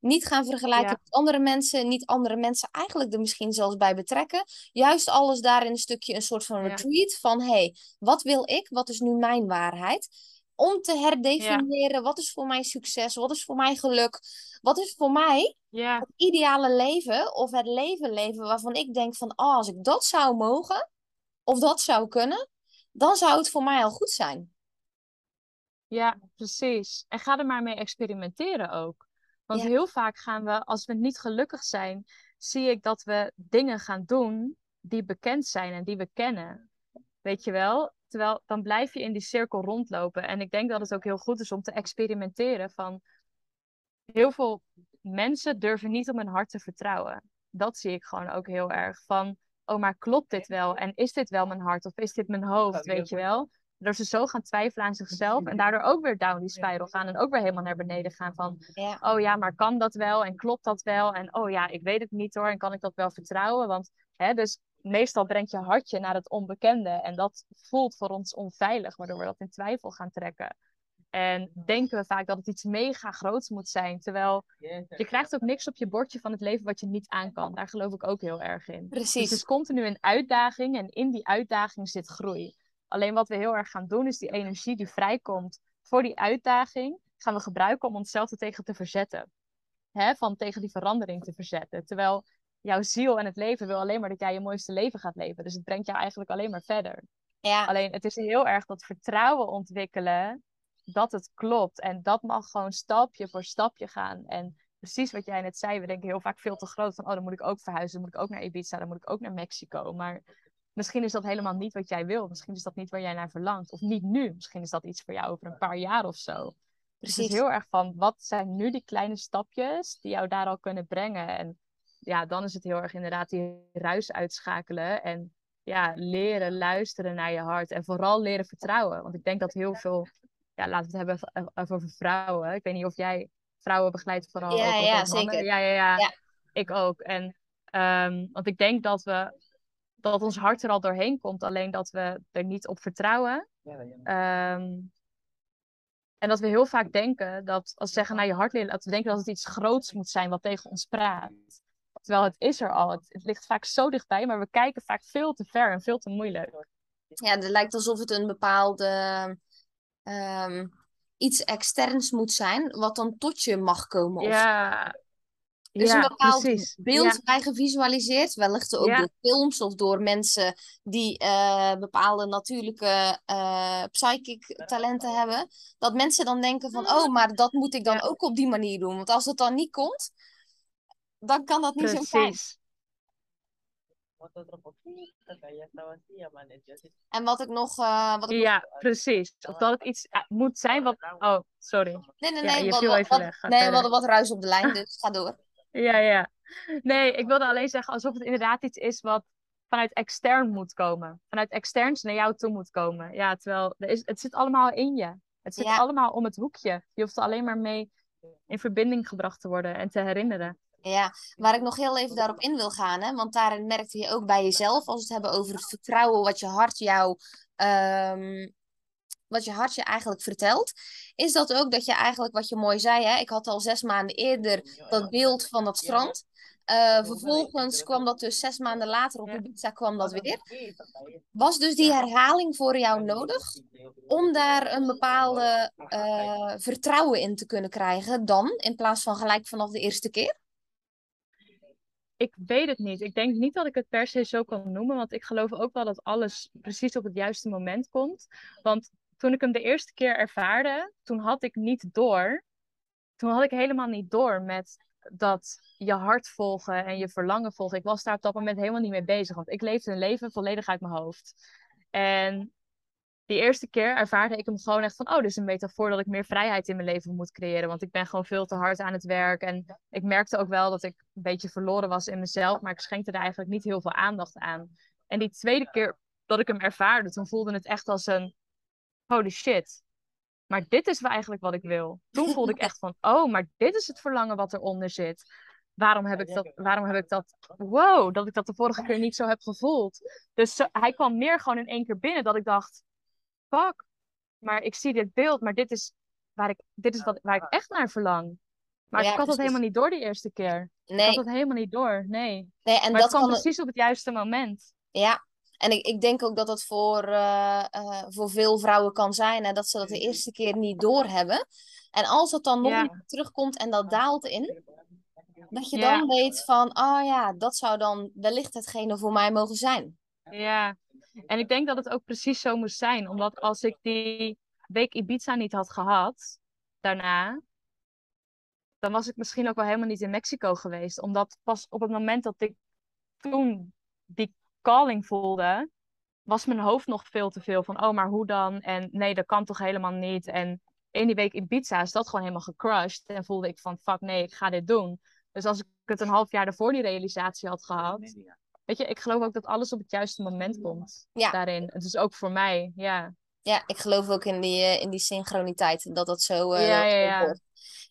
Niet gaan vergelijken met andere mensen. Niet andere mensen eigenlijk er misschien zelfs bij betrekken. Juist alles daarin een stukje een soort van retreat. Van hé, hey, wat wil ik? Wat is nu mijn waarheid? om te herdefiniëren wat is voor mij succes, wat is voor mij geluk, wat is voor mij het ideale leven of het leven leven waarvan ik denk van oh, als ik dat zou mogen of dat zou kunnen, dan zou het voor mij al goed zijn. Ja, precies. En ga er maar mee experimenteren ook. Want heel vaak gaan we, als we niet gelukkig zijn, zie ik dat we dingen gaan doen die bekend zijn en die we kennen. Weet je wel? Terwijl dan blijf je in die cirkel rondlopen. En ik denk dat het ook heel goed is om te experimenteren. Van heel veel mensen durven niet om hun hart te vertrouwen. Dat zie ik gewoon ook heel erg. Van, oh, maar klopt dit wel? En is dit wel mijn hart? Of is dit mijn hoofd? Weet je wel? Dat ze zo gaan twijfelen aan zichzelf. En daardoor ook weer down die spiral gaan. En ook weer helemaal naar beneden gaan. Van, oh ja, maar kan dat wel? En klopt dat wel? En oh ja, ik weet het niet hoor. En kan ik dat wel vertrouwen? Want, hè, dus meestal brengt je hartje naar het onbekende. En dat voelt voor ons onveilig, waardoor we dat in twijfel gaan trekken. En denken we vaak dat het iets mega groots moet zijn. Terwijl je krijgt ook niks op je bordje van het leven wat je niet aan kan. Daar geloof ik ook heel erg in. Precies. Dus het is continu een uitdaging en in die uitdaging zit groei. Alleen wat we heel erg gaan doen is die energie die vrijkomt voor die uitdaging, gaan we gebruiken om onszelf er tegen te verzetten. Hè? Van tegen die verandering te verzetten. Terwijl jouw ziel en het leven wil alleen maar dat jij je mooiste leven gaat leven. Dus het brengt jou eigenlijk alleen maar verder. Ja. Alleen het is heel erg dat vertrouwen ontwikkelen dat het klopt. En dat mag gewoon stapje voor stapje gaan. En precies wat jij net zei, we denken heel vaak veel te groot van, oh dan moet ik ook verhuizen, dan moet ik ook naar Ibiza, dan moet ik ook naar Mexico. Maar misschien is dat helemaal niet wat jij wil. Misschien is dat niet waar jij naar verlangt. Of niet nu. Misschien is dat iets voor jou over een paar jaar of zo. Dus het is heel erg van, wat zijn nu die kleine stapjes die jou daar al kunnen brengen? En ja, dan is het heel erg inderdaad die ruis uitschakelen. En ja, leren luisteren naar je hart. En vooral leren vertrouwen. Want ik denk dat heel veel ja, laten we het hebben over vrouwen. Ik weet niet of jij vrouwen begeleidt vooral Ja, ook ja, zeker. Ja, ja, ja, Ja. Ik ook. En ehm, want ik denk dat we dat ons hart er al doorheen komt, alleen dat we er niet op vertrouwen. Ehm, en dat we heel vaak denken dat als we zeggen naar je hart leren, dat we denken dat het iets groots moet zijn wat tegen ons praat. Terwijl het is er al. Het, het ligt vaak zo dichtbij, maar we kijken vaak veel te ver en veel te moeilijk. Ja, het lijkt alsof het een bepaalde ehm, iets externs moet zijn, wat dan tot je mag komen. Of Ja, is ja, een bepaald precies. beeld Ja, bij gevisualiseerd, wellicht ook ja, door films of door mensen die eh, bepaalde natuurlijke eh, psychic talenten hebben. Dat mensen dan denken van, oh, maar dat moet ik dan ook op die manier doen. Want als het dan niet komt, dan kan dat niet zo zijn. precies. En wat ik nog, eh, wat ik nog... Ja, precies. Of dat het iets moet zijn wat. Oh, sorry. Nee, nee, Ja, nee, je wat, viel wat, even wat- weg. Ga nee, we hadden wat ruis op de lijn, dus ga door. Ja, ja. Nee, ik wilde alleen zeggen alsof het inderdaad iets is wat vanuit extern moet komen. Vanuit externs naar jou toe moet komen. Ja, terwijl er is, het zit allemaal in je. Het zit Ja. allemaal om het hoekje. Je hoeft er alleen maar mee in verbinding gebracht te worden en te herinneren. Ja, waar ik nog heel even daarop in wil gaan, hè, want daarin merkte je ook bij jezelf, als we het hebben over het vertrouwen wat je hart jou, ehm, wat je hart je eigenlijk vertelt, is dat ook dat je eigenlijk, wat je mooi zei, hè, ik had al zes maanden eerder dat beeld van dat strand. Eh, vervolgens kwam dat dus zes maanden later op. Ibiza kwam dat weer. Was dus die herhaling voor jou nodig om daar een bepaalde eh, vertrouwen in te kunnen krijgen dan, in plaats van gelijk vanaf de eerste keer? Ik weet het niet. Ik denk niet dat ik het per se zo kan noemen, want ik geloof ook wel dat alles precies op het juiste moment komt. Want toen ik hem de eerste keer ervaarde, toen had ik niet door. Toen had ik helemaal niet door met dat je hart volgen en je verlangen volgen. Ik was daar op dat moment helemaal niet mee bezig, want ik leefde een leven volledig uit mijn hoofd. En die eerste keer ervaarde ik hem gewoon echt van, oh, dit is een metafoor dat ik meer vrijheid in mijn leven moet creëren. Want ik ben gewoon veel te hard aan het werk. En ik merkte ook wel dat ik een beetje verloren was in mezelf, maar ik schenkte er eigenlijk niet heel veel aandacht aan. En die tweede keer dat ik hem ervaarde, toen voelde het echt als een, holy shit. Maar dit is wel eigenlijk wat ik wil. Toen voelde ik echt van, oh, maar dit is het verlangen wat eronder zit. Waarom heb ik dat, waarom heb ik dat, wow, dat ik dat de vorige keer niet zo heb gevoeld. Dus zo- hij kwam meer gewoon in één keer binnen dat ik dacht, fuck, maar ik zie dit beeld, maar dit is waar ik, dit is wat, waar ik echt naar verlang. Maar Ja, ik had dat precies. helemaal niet door die eerste keer. Ik Nee, had dat helemaal niet door, nee. nee, en Maar dat het kwam kan, precies op het juiste moment. ja. En ik, ik denk ook dat dat voor, eh, eh, voor veel vrouwen kan zijn, hè, dat ze dat de eerste keer niet doorhebben. En als het dan nog Ja. keer terugkomt en dat daalt in, dat je Ja. dan weet van, oh ja, dat zou dan wellicht hetgene voor mij mogen zijn. Ja, en ik denk dat het ook precies zo moest zijn. Omdat als ik die week Ibiza niet had gehad, daarna, dan was ik misschien ook wel helemaal niet in Mexico geweest. Omdat pas op het moment dat ik toen die calling voelde, was mijn hoofd nog veel te veel van, oh, maar hoe dan? En nee, dat kan toch helemaal niet? En in die week Ibiza is dat gewoon helemaal gecrushed. En voelde ik van, fuck nee, ik ga dit doen. Dus als ik het een half jaar daarvoor die realisatie had gehad, Weet je, ik geloof ook dat alles op het juiste moment komt Ja. daarin. Het is ook voor mij, ja. Ja, ik geloof ook in die, eh, in die synchroniteit, dat dat zo, Ja, ja, zo ja. wordt.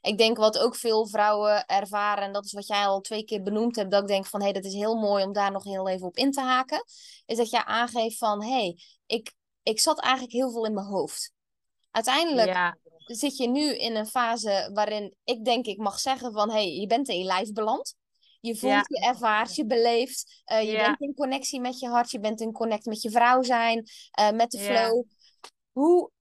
Ik denk wat ook veel vrouwen ervaren, en dat is wat jij al twee keer benoemd hebt, dat ik denk van, hé, hey, dat is heel mooi om daar nog heel even op in te haken, is dat jij aangeeft van, hé, hey, ik, ik zat eigenlijk heel veel in mijn hoofd. Uiteindelijk Ja, zit je nu in een fase waarin ik denk ik mag zeggen van, hé, hey, je bent in je lijf beland. Je voelt, Ja. je ervaart, je beleeft. eh, je Ja. bent in connectie met je hart. Je bent in connect met je vrouw zijn. met de flow. Hoe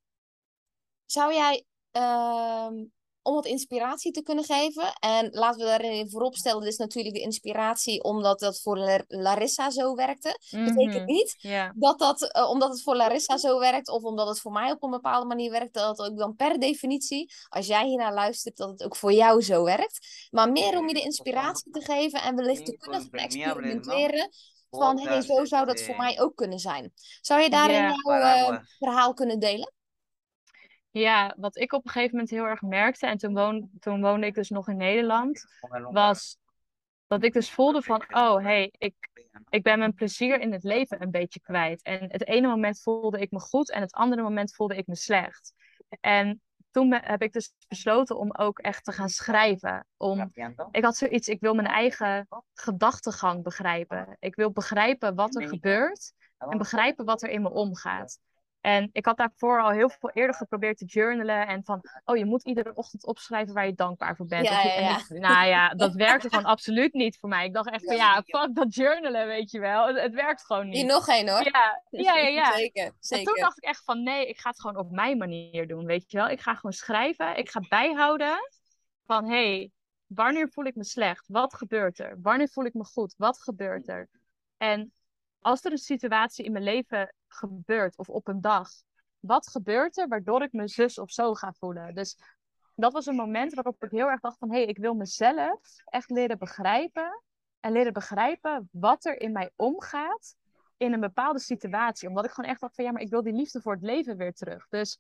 zou jij, ehm, om wat inspiratie te kunnen geven. En laten we daarin voorop stellen, dit is natuurlijk de inspiratie omdat dat voor La- Larissa zo werkte. Betekent mhm, niet dat dat, eh, omdat het voor Larissa zo werkt, of omdat het voor mij op een bepaalde manier werkt, dat het ook dan per definitie, als jij hiernaar luistert, dat het ook voor jou zo werkt. Maar meer om je de inspiratie te geven en wellicht te kunnen gaan experimenteren van, hé, hey, zo zou dat voor mij ook kunnen zijn. Zou je daarin Ja. jouw eh, verhaal kunnen delen? ja, wat ik op een gegeven moment heel erg merkte, en toen, woon, toen woonde ik dus nog in Nederland, was dat ik dus voelde van, oh, hey, ik, ik ben mijn plezier in het leven een beetje kwijt. En het ene moment voelde ik me goed en het andere moment voelde ik me slecht. En toen heb ik dus besloten om ook echt te gaan schrijven. Om, ik had zoiets, ik wil mijn eigen gedachtegang begrijpen. Ik wil begrijpen wat er gebeurt en begrijpen wat er in me omgaat. En ik had daarvoor al heel veel eerder geprobeerd te journalen. En van, oh, je moet iedere ochtend opschrijven waar je dankbaar voor bent. Ja, ja, ja. nou ja, dat werkte gewoon absoluut niet voor mij. Ik dacht echt van, ja, fuck dat journalen, weet je wel. Het, het werkt gewoon niet. Hier nog één hoor. Ja, ja, ja. ja. zeker, zeker. En toen dacht ik echt van, nee, ik ga het gewoon op mijn manier doen, weet je wel. Ik ga gewoon schrijven. Ik ga bijhouden van, hé, hey, wanneer voel ik me slecht? Wat gebeurt er? Wanneer voel ik me goed? Wat gebeurt er? En als er een situatie in mijn leven gebeurt of op een dag, wat gebeurt er waardoor ik me zus of zo ga voelen? Dus dat was een moment waarop ik heel erg dacht van hé, hey, ik wil mezelf echt leren begrijpen en leren begrijpen wat er in mij omgaat in een bepaalde situatie. Omdat ik gewoon echt dacht van ja, maar ik wil die liefde voor het leven weer terug. Dus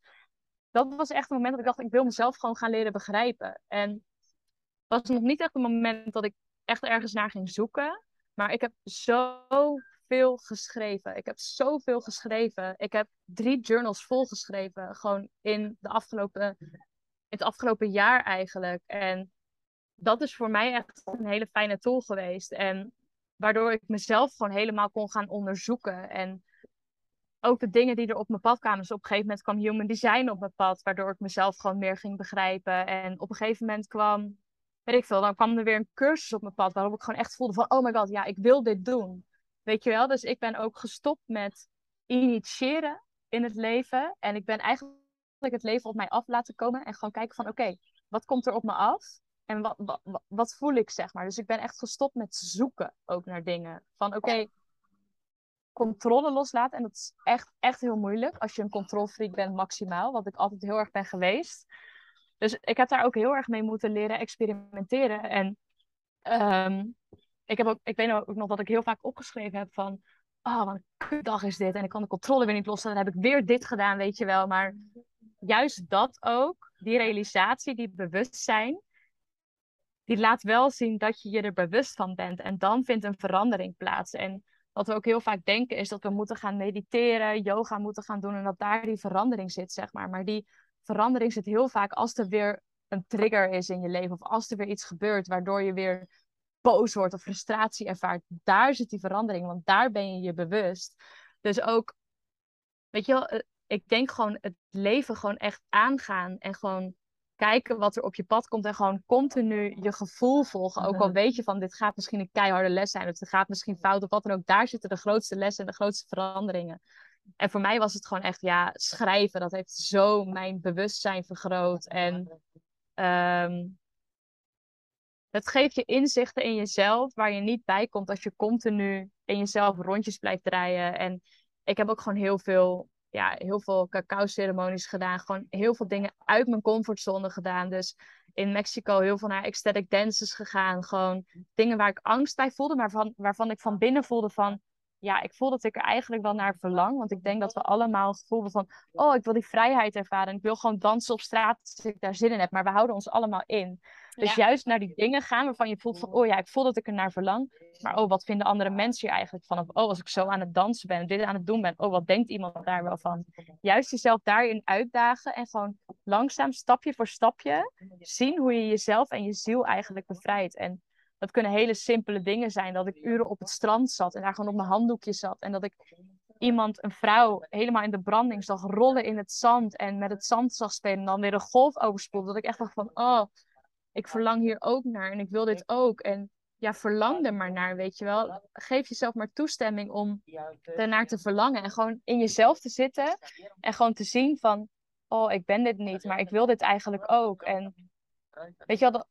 dat was echt een moment dat ik dacht, ik wil mezelf gewoon gaan leren begrijpen. En dat was nog niet echt een moment dat ik echt ergens naar ging zoeken. Maar ik heb zo veel geschreven. Ik heb zoveel geschreven. Ik heb drie journals volgeschreven. Gewoon in, de afgelopen, in het afgelopen jaar eigenlijk. En dat is voor mij echt een hele fijne tool geweest. En waardoor ik mezelf gewoon helemaal kon gaan onderzoeken. En ook de dingen die er op mijn pad kwamen. Dus op een gegeven moment kwam human design op mijn pad. Waardoor ik mezelf gewoon meer ging begrijpen. En op een gegeven moment kwam, weet ik veel, dan kwam er weer een cursus op mijn pad. Waarop ik gewoon echt voelde van, oh my god, ja, ik wil dit doen. Weet je wel? Dus ik ben ook gestopt met initiëren in het leven. En ik ben eigenlijk het leven op mij af laten komen. En gewoon kijken van oké, wat komt er op me af? En wat, wat, wat, voel ik, zeg maar. Dus ik ben echt gestopt met zoeken ook naar dingen. Van oké, controle loslaten. En dat is echt, echt heel moeilijk. Als je een controlfreak bent maximaal. Wat ik altijd heel erg ben geweest. Dus ik heb daar ook heel erg mee moeten leren experimenteren. En um, ik, heb ook, ik weet ook nog dat ik heel vaak opgeschreven heb van... Oh, wat een dag is dit. En ik kan de controle weer niet loslaten. Dan heb ik weer dit gedaan, weet je wel. Maar juist dat ook, die realisatie, die bewustzijn... Die laat wel zien dat je je er bewust van bent. En dan vindt een verandering plaats. En wat we ook heel vaak denken is dat we moeten gaan mediteren, yoga moeten gaan doen en dat daar die verandering zit, zeg maar. Maar die verandering zit heel vaak als er weer een trigger is in je leven of als er weer iets gebeurt waardoor je weer boos wordt of frustratie ervaart, daar zit die verandering, want daar ben je je bewust. Dus ook, weet je wel, eh, ik denk gewoon het leven gewoon echt aangaan en gewoon kijken wat er op je pad komt en gewoon continu je gevoel volgen. Ook al mhm. weet je van dit gaat misschien een keiharde les zijn of het gaat misschien fout of wat dan ook. Daar zitten de grootste lessen en de grootste veranderingen. En voor mij was het gewoon echt, ja, schrijven. Dat heeft zo mijn bewustzijn vergroot. En um, het geeft je inzichten in jezelf waar je niet bij komt als je continu in jezelf rondjes blijft draaien. En ik heb ook gewoon heel veel, ja, heel veel cacao-ceremonies gedaan. Gewoon heel veel dingen uit mijn comfortzone gedaan. Dus in Mexico heel veel naar ecstatic dances gegaan. Gewoon dingen waar ik angst bij voelde, maar van, waarvan ik van binnen voelde van ja, ik voel dat ik er eigenlijk wel naar verlang. Want ik denk dat we allemaal het gevoel van, oh, ik wil die vrijheid ervaren. En ik wil gewoon dansen op straat als ik daar zin in heb. Maar we houden ons allemaal in. Dus juist naar die dingen gaan waarvan je voelt van, oh ja, ik voel dat ik er naar verlang. Maar oh, wat vinden andere mensen hier eigenlijk van? Of oh, als ik zo aan het dansen ben, dit aan het doen ben. Oh, wat denkt iemand daar wel van? Juist jezelf daarin uitdagen en gewoon langzaam, stapje voor stapje, zien hoe je jezelf en je ziel eigenlijk bevrijdt. En dat kunnen hele simpele dingen zijn. Dat ik uren op het strand zat en daar gewoon op mijn handdoekje zat. En dat ik iemand, een vrouw, helemaal in de branding zag rollen in het zand. En met het zand zag spelen en dan weer een golf overspoelde. Dat ik echt dacht van, oh, ik verlang hier ook naar en ik wil dit ook. En ja, verlang er maar naar, weet je wel. Geef jezelf maar toestemming om ernaar te verlangen. En gewoon in jezelf te zitten. En gewoon te zien van, oh, ik ben dit niet, maar ik wil dit eigenlijk ook. En weet je wel,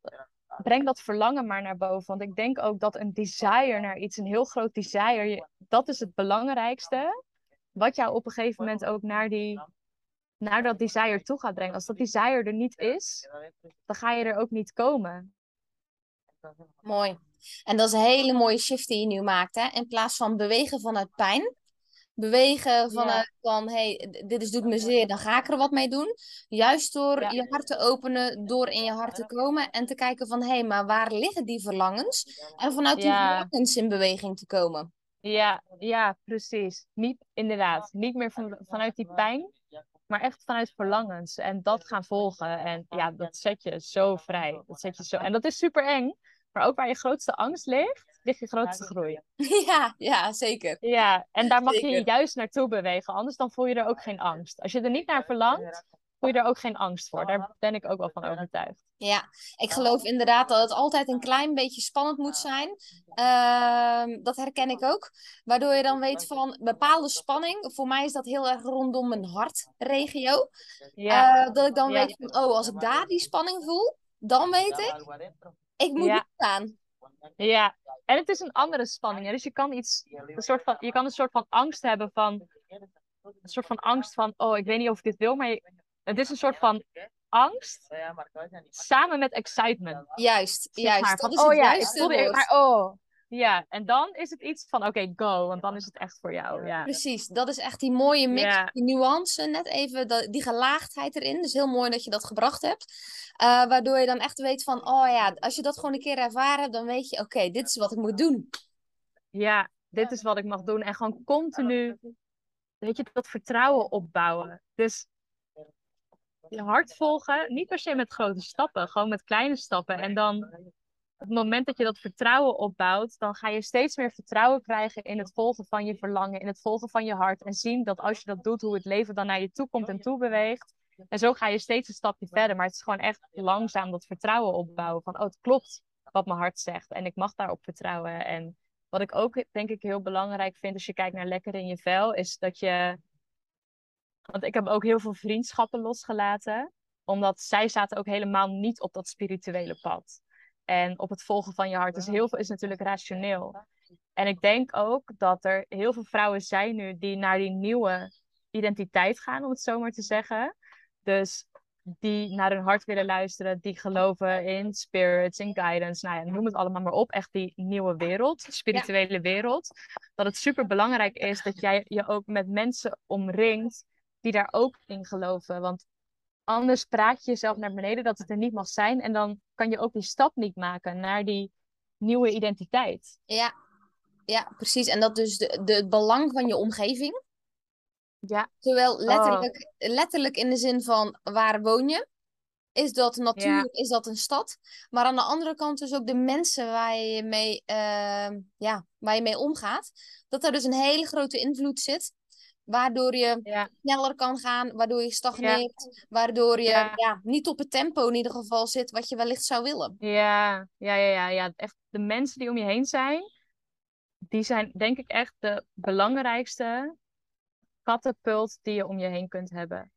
breng dat verlangen maar naar boven. Want ik denk ook dat een desire naar iets, een heel groot desire, dat is het belangrijkste. Wat jou op een gegeven moment ook naar, die, naar dat desire toe gaat brengen. Als dat desire er niet is, dan ga je er ook niet komen. Mooi. En dat is een hele mooie shift die je nu maakt. Hè? In plaats van bewegen vanuit pijn, bewegen vanuit van, hey, dit is, doet me zeer, dan ga ik er wat mee doen. Juist door je hart te openen, door in je hart te komen en te kijken van, hé, hey, maar waar liggen die verlangens? En vanuit die verlangens in beweging te komen. Ja, ja, precies. Niet, inderdaad, niet meer van, vanuit die pijn, maar echt vanuit verlangens. En dat gaan volgen. En ja, dat zet je zo vrij. Dat zet je zo... En dat is super eng. Maar ook waar je grootste angst ligt, ligt je grootste groei. Ja, ja zeker. Ja, en daar mag je je juist naartoe bewegen. Anders dan voel je er ook geen angst. Als je er niet naar verlangt, voel je er ook geen angst voor. Daar ben ik ook wel van overtuigd. Ja, ik geloof inderdaad dat het altijd een klein beetje spannend moet zijn. Ehm, dat herken ik ook. Waardoor je dan weet van bepaalde spanning. Voor mij is dat heel erg rondom mijn hartregio. Ja. Uh, dat ik dan weet van, oh, als ik daar die spanning voel, dan weet ik, ik moet ja. staan. Ja, en het is een andere spanning. Hè? Dus je kan iets, een soort van, je kan een soort van angst hebben van, een soort van angst van, oh, ik weet niet of ik dit wil, maar het is een soort van angst samen met excitement. Juist, juist. Maar, van, oh ja, ik voelde, maar oh. Ja, en dan is het iets van oké, go, want dan is het echt voor jou. Ja. Precies, dat is echt die mooie mix, die nuance, net even die gelaagdheid erin. Dus heel mooi dat je dat gebracht hebt. Uh, waardoor je dan echt weet van, oh ja, als je dat gewoon een keer ervaren hebt, dan weet je, oké, dit is wat ik moet doen. Ja, dit is wat ik mag doen. En gewoon continu, weet je, dat vertrouwen opbouwen. Dus je hart volgen, niet per se met grote stappen, gewoon met kleine stappen. En dan het moment dat je dat vertrouwen opbouwt, dan ga je steeds meer vertrouwen krijgen in het volgen van je verlangen, in het volgen van je hart. En zien dat als je dat doet, hoe het leven dan naar je toe komt en toe beweegt. En zo ga je steeds een stapje verder. Maar het is gewoon echt langzaam dat vertrouwen opbouwen. Van, oh, het klopt wat mijn hart zegt. En ik mag daarop vertrouwen. En wat ik ook denk ik heel belangrijk vind als je kijkt naar lekker in je vel, is dat je want ik heb ook heel veel vriendschappen losgelaten. Omdat zij zaten ook helemaal niet op dat spirituele pad. En op het volgen van je hart. Dus heel veel is natuurlijk rationeel. En ik denk ook dat er heel veel vrouwen zijn nu die naar die nieuwe identiteit gaan, om het zo maar te zeggen. Dus die naar hun hart willen luisteren, die geloven in spirits, in guidance, nou ja, noem het allemaal maar op. Echt die nieuwe wereld, spirituele wereld. Dat het super belangrijk is dat jij je ook met mensen omringt die daar ook in geloven. Want anders praat je jezelf naar beneden dat het er niet mag zijn. En dan kan je ook die stap niet maken naar die nieuwe identiteit. Ja, ja precies. En dat dus de, de, het belang van je omgeving. Ja. Zowel letterlijk, letterlijk in de zin van waar woon je? Is dat natuur? Is dat een stad? Maar aan de andere kant dus ook de mensen waar je mee, uh, ja, waar je mee omgaat. Dat er dus een hele grote invloed zit Waardoor je sneller kan gaan, waardoor je stagneert, waardoor je ja. niet op het tempo in ieder geval zit wat je wellicht zou willen. Ja, ja, ja, ja, ja. Echt de mensen die om je heen zijn, die zijn denk ik echt de belangrijkste katapult die je om je heen kunt hebben.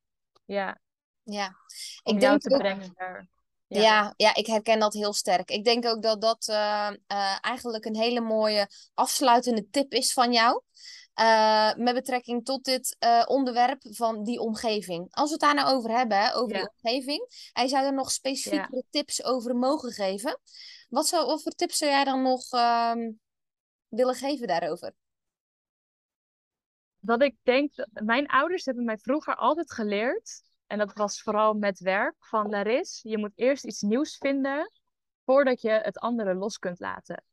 Ja. Ja, om ik denk te brengen daar. Ja. ja. Ja, ik herken dat heel sterk. Ik denk ook dat dat uh, uh, eigenlijk een hele mooie afsluitende tip is van jou. Uh, met betrekking tot dit uh, onderwerp van die omgeving. Als we het daar nou over hebben, hè, over die omgeving. Hij zou er nog specifieke tips over mogen geven. Wat, zou, wat voor tips zou jij dan nog uh, willen geven daarover? Wat ik denk, mijn ouders hebben mij vroeger altijd geleerd. En dat was vooral met werk van Laris. Je moet eerst iets nieuws vinden voordat je het andere los kunt laten.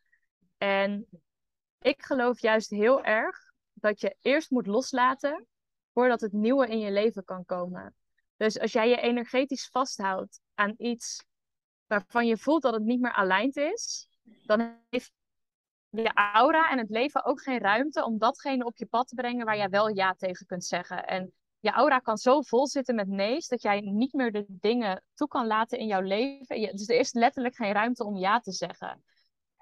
En ik geloof juist heel erg dat je eerst moet loslaten voordat het nieuwe in je leven kan komen. Dus als jij je energetisch vasthoudt aan iets waarvan je voelt dat het niet meer aligned is, dan heeft je aura en het leven ook geen ruimte om datgene op je pad te brengen waar jij wel ja tegen kunt zeggen. En je aura kan zo vol zitten met nee's dat jij niet meer de dingen toe kan laten in jouw leven. Dus er is letterlijk geen ruimte om ja te zeggen.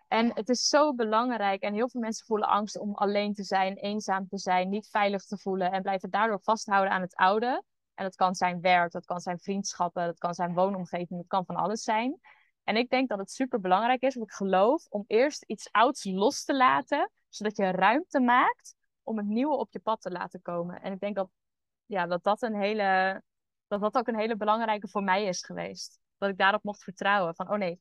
En het is zo belangrijk. En heel veel mensen voelen angst om alleen te zijn, eenzaam te zijn, niet veilig te voelen. En blijven daardoor vasthouden aan het oude. En dat kan zijn werk, dat kan zijn vriendschappen, dat kan zijn woonomgeving, dat kan van alles zijn. En ik denk dat het super belangrijk is, of ik geloof, om eerst iets ouds los te laten, zodat je ruimte maakt om het nieuwe op je pad te laten komen. En ik denk dat ja, dat, dat, een hele, dat dat ook een hele belangrijke voor mij is geweest. Dat ik daarop mocht vertrouwen. Van, oh nee,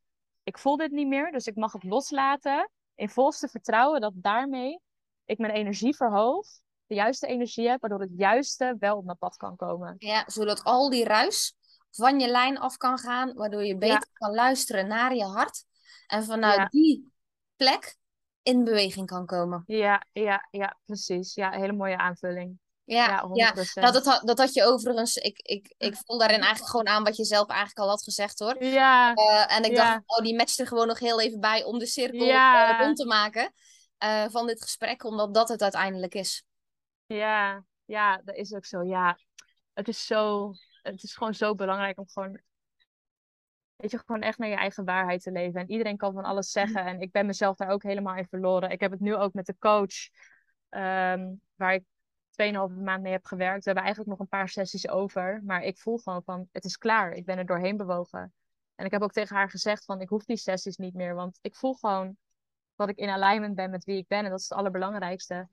ik voel dit niet meer, dus ik mag het loslaten. In volste vertrouwen dat daarmee ik mijn energie verhoog. De juiste energie heb, waardoor het juiste wel op mijn pad kan komen. Ja, zodat al die ruis van je lijn af kan gaan. Waardoor je beter kan luisteren naar je hart. En vanuit die plek in beweging kan komen. Ja, ja, ja, precies. Ja, hele mooie aanvulling. Ja, ja, Nou, dat, had, dat had je overigens. Ik, ik, ik voel daarin eigenlijk gewoon aan wat je zelf eigenlijk al had gezegd hoor. Ja. Uh, en ik dacht, oh, die matcht er gewoon nog heel even bij om de cirkel uh, rond te maken uh, van dit gesprek, omdat dat het uiteindelijk is. Ja, ja, dat is ook zo. Ja, het is zo. Het is gewoon zo belangrijk om gewoon. Weet je, gewoon echt naar je eigen waarheid te leven. En iedereen kan van alles zeggen. En ik ben mezelf daar ook helemaal in verloren. Ik heb het nu ook met de coach, um, waar ik 2,5 maand mee heb gewerkt. We hebben eigenlijk nog een paar sessies over. Maar ik voel gewoon van, het is klaar. Ik ben er doorheen bewogen. En ik heb ook tegen haar gezegd van, ik hoef die sessies niet meer. Want ik voel gewoon dat ik in alignment ben met wie ik ben. En dat is het allerbelangrijkste.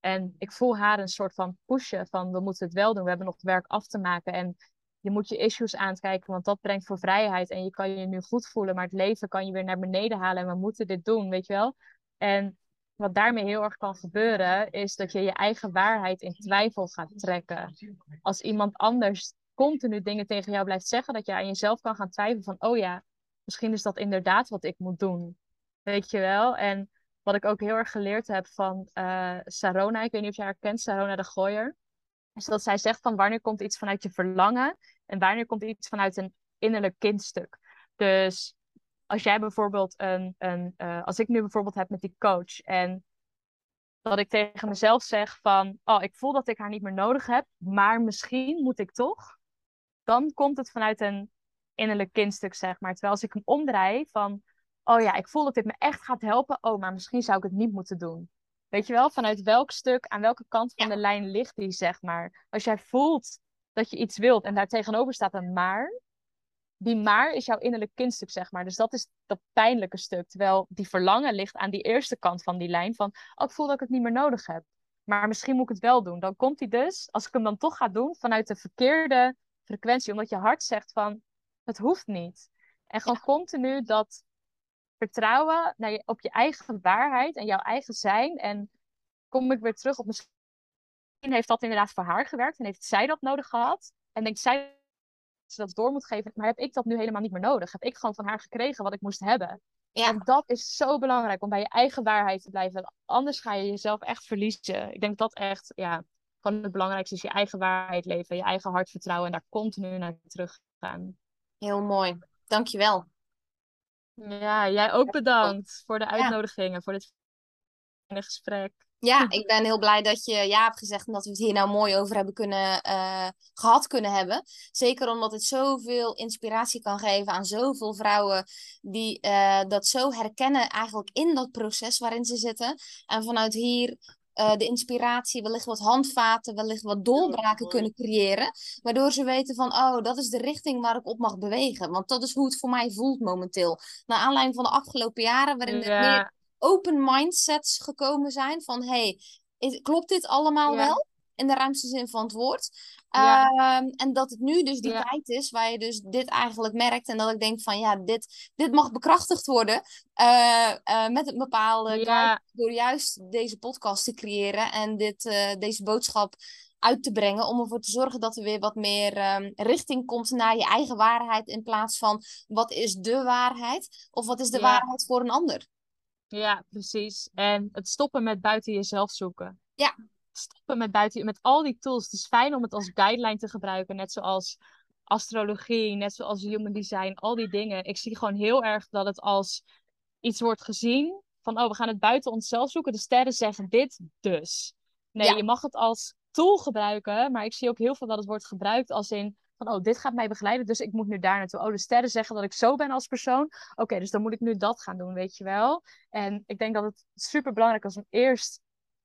En ik voel haar een soort van pushen van, we moeten het wel doen. We hebben nog werk af te maken. En je moet je issues aankijken, want dat brengt voor vrijheid. En je kan je nu goed voelen, maar het leven kan je weer naar beneden halen. En we moeten dit doen, weet je wel. En wat daarmee heel erg kan gebeuren, is dat je je eigen waarheid in twijfel gaat trekken. Als iemand anders continu dingen tegen jou blijft zeggen, dat je aan jezelf kan gaan twijfelen van, oh ja, misschien is dat inderdaad wat ik moet doen. Weet je wel? En wat ik ook heel erg geleerd heb van uh, Sarona, ik weet niet of je haar kent, Sarona de Gooier, is dat zij zegt van wanneer komt iets vanuit je verlangen en wanneer komt iets vanuit een innerlijk kindstuk. Dus als jij bijvoorbeeld een, een uh, als ik nu bijvoorbeeld heb met die coach en dat ik tegen mezelf zeg van, oh, ik voel dat ik haar niet meer nodig heb, maar misschien moet ik toch, dan komt het vanuit een innerlijk kindstuk, zeg maar. Terwijl als ik hem omdraai van, oh ja, ik voel dat dit me echt gaat helpen, oh, maar misschien zou ik het niet moeten doen. Weet je wel, vanuit welk stuk, aan welke kant van de lijn ligt die, zeg maar. Als jij voelt dat je iets wilt en daar tegenover staat een maar, die maar is jouw innerlijk kindstuk, zeg maar. Dus dat is dat pijnlijke stuk. Terwijl die verlangen ligt aan die eerste kant van die lijn. Van, oh, ik voel dat ik het niet meer nodig heb. Maar misschien moet ik het wel doen. Dan komt die dus, als ik hem dan toch ga doen, vanuit de verkeerde frequentie. Omdat je hart zegt van, het hoeft niet. En gewoon continu dat vertrouwen naar je, op je eigen waarheid en jouw eigen zijn. En kom ik weer terug op misschien heeft dat inderdaad voor haar gewerkt en heeft zij dat nodig gehad. En denkt zij ze dat door moet geven. Maar heb ik dat nu helemaal niet meer nodig? Heb ik gewoon van haar gekregen wat ik moest hebben? Ja. En dat is zo belangrijk om bij je eigen waarheid te blijven. Anders ga je jezelf echt verliezen. Ik denk dat echt, ja, gewoon het belangrijkste is je eigen waarheid leven, je eigen hart vertrouwen en daar continu naar terug gaan. Heel mooi. Dankjewel. Ja, jij ook bedankt voor de uitnodigingen, voor dit gesprek. Ja, ik ben heel blij dat je ja hebt gezegd en dat we het hier nou mooi over hebben kunnen, uh, gehad kunnen hebben. Zeker omdat het zoveel inspiratie kan geven aan zoveel vrouwen die uh, dat zo herkennen eigenlijk in dat proces waarin ze zitten. En vanuit hier uh, de inspiratie, wellicht wat handvaten, wellicht wat doorbraken kunnen creëren. Waardoor ze weten van, oh, dat is de richting waar ik op mag bewegen. Want dat is hoe het voor mij voelt momenteel. Naar aanleiding van de afgelopen jaren, waarin ja. er meer open mindsets gekomen zijn van hey, klopt dit allemaal wel? In de ruimste zin van het woord. Ehm, en dat het nu dus die tijd is waar je dus dit eigenlijk merkt. En dat ik denk van ja, dit, dit mag bekrachtigd worden. Uh, uh, met een bepaalde ja. door juist deze podcast te creëren. En dit, uh, deze boodschap uit te brengen. Om ervoor te zorgen dat er weer wat meer um, richting komt naar je eigen waarheid. In plaats van wat is de waarheid? Of wat is de waarheid voor een ander? Ja, precies. En het stoppen met buiten jezelf zoeken. Ja. Stoppen met buiten, met al die tools. Het is fijn om het als guideline te gebruiken, net zoals astrologie, net zoals human design, al die dingen. Ik zie gewoon heel erg dat het als iets wordt gezien van, oh, we gaan het buiten onszelf zoeken. De sterren zeggen dit, dus. Nee, je mag het als tool gebruiken, maar ik zie ook heel veel dat het wordt gebruikt als in, van, oh, dit gaat mij begeleiden, dus ik moet nu daar naartoe. Oh, de sterren zeggen dat ik zo ben als persoon. Oké, dus dan moet ik nu dat gaan doen, weet je wel. En ik denk dat het super belangrijk is om eerst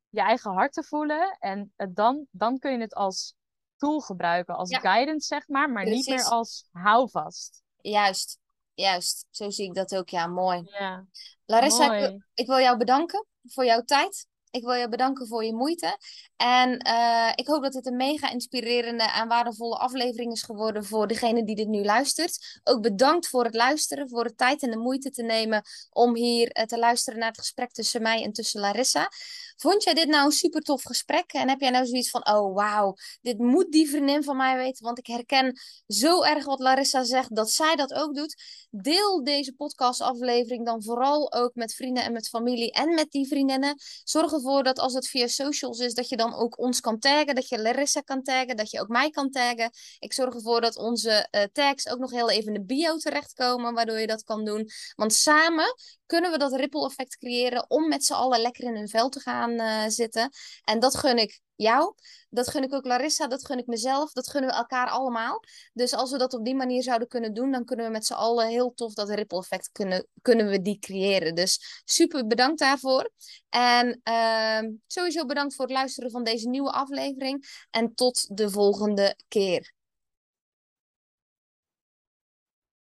je eigen hart te voelen. En dan, dan kun je het als tool gebruiken, als guidance, zeg maar, maar niet meer als houvast. Juist, juist. Zo zie ik dat ook, ja, mooi. Ja. Larissa, Ik, ik wil jou bedanken voor jouw tijd. Ik wil je bedanken voor je moeite. En uh, ik hoop dat het een mega inspirerende en waardevolle aflevering is geworden voor degene die dit nu luistert. Ook bedankt voor het luisteren, voor de tijd en de moeite te nemen om hier uh, te luisteren naar het gesprek tussen mij en tussen Larissa. Vond jij dit nou een super tof gesprek? En heb jij nou zoiets van, oh wauw, dit moet die vriendin van mij weten, want ik herken zo erg wat Larissa zegt, dat zij dat ook doet. Deel deze podcastaflevering dan vooral ook met vrienden en met familie en met die vriendinnen. Zorg ervoor dat als het via socials is, dat je dan ook ons kan taggen, dat je Larissa kan taggen, dat je ook mij kan taggen. Ik zorg ervoor dat onze uh, tags ook nog heel even in de bio terechtkomen, waardoor je dat kan doen. Want samen kunnen we dat ripple effect creëren om met z'n allen lekker in hun vel te gaan uh, zitten. En dat gun ik jou, dat gun ik ook Larissa, dat gun ik mezelf, dat gunnen we elkaar allemaal. Dus als we dat op die manier zouden kunnen doen, dan kunnen we met z'n allen heel tof dat ripple effect kunnen, kunnen we die creëren. Dus super bedankt daarvoor. En uh, sowieso bedankt voor het luisteren van deze nieuwe aflevering. En tot de volgende keer.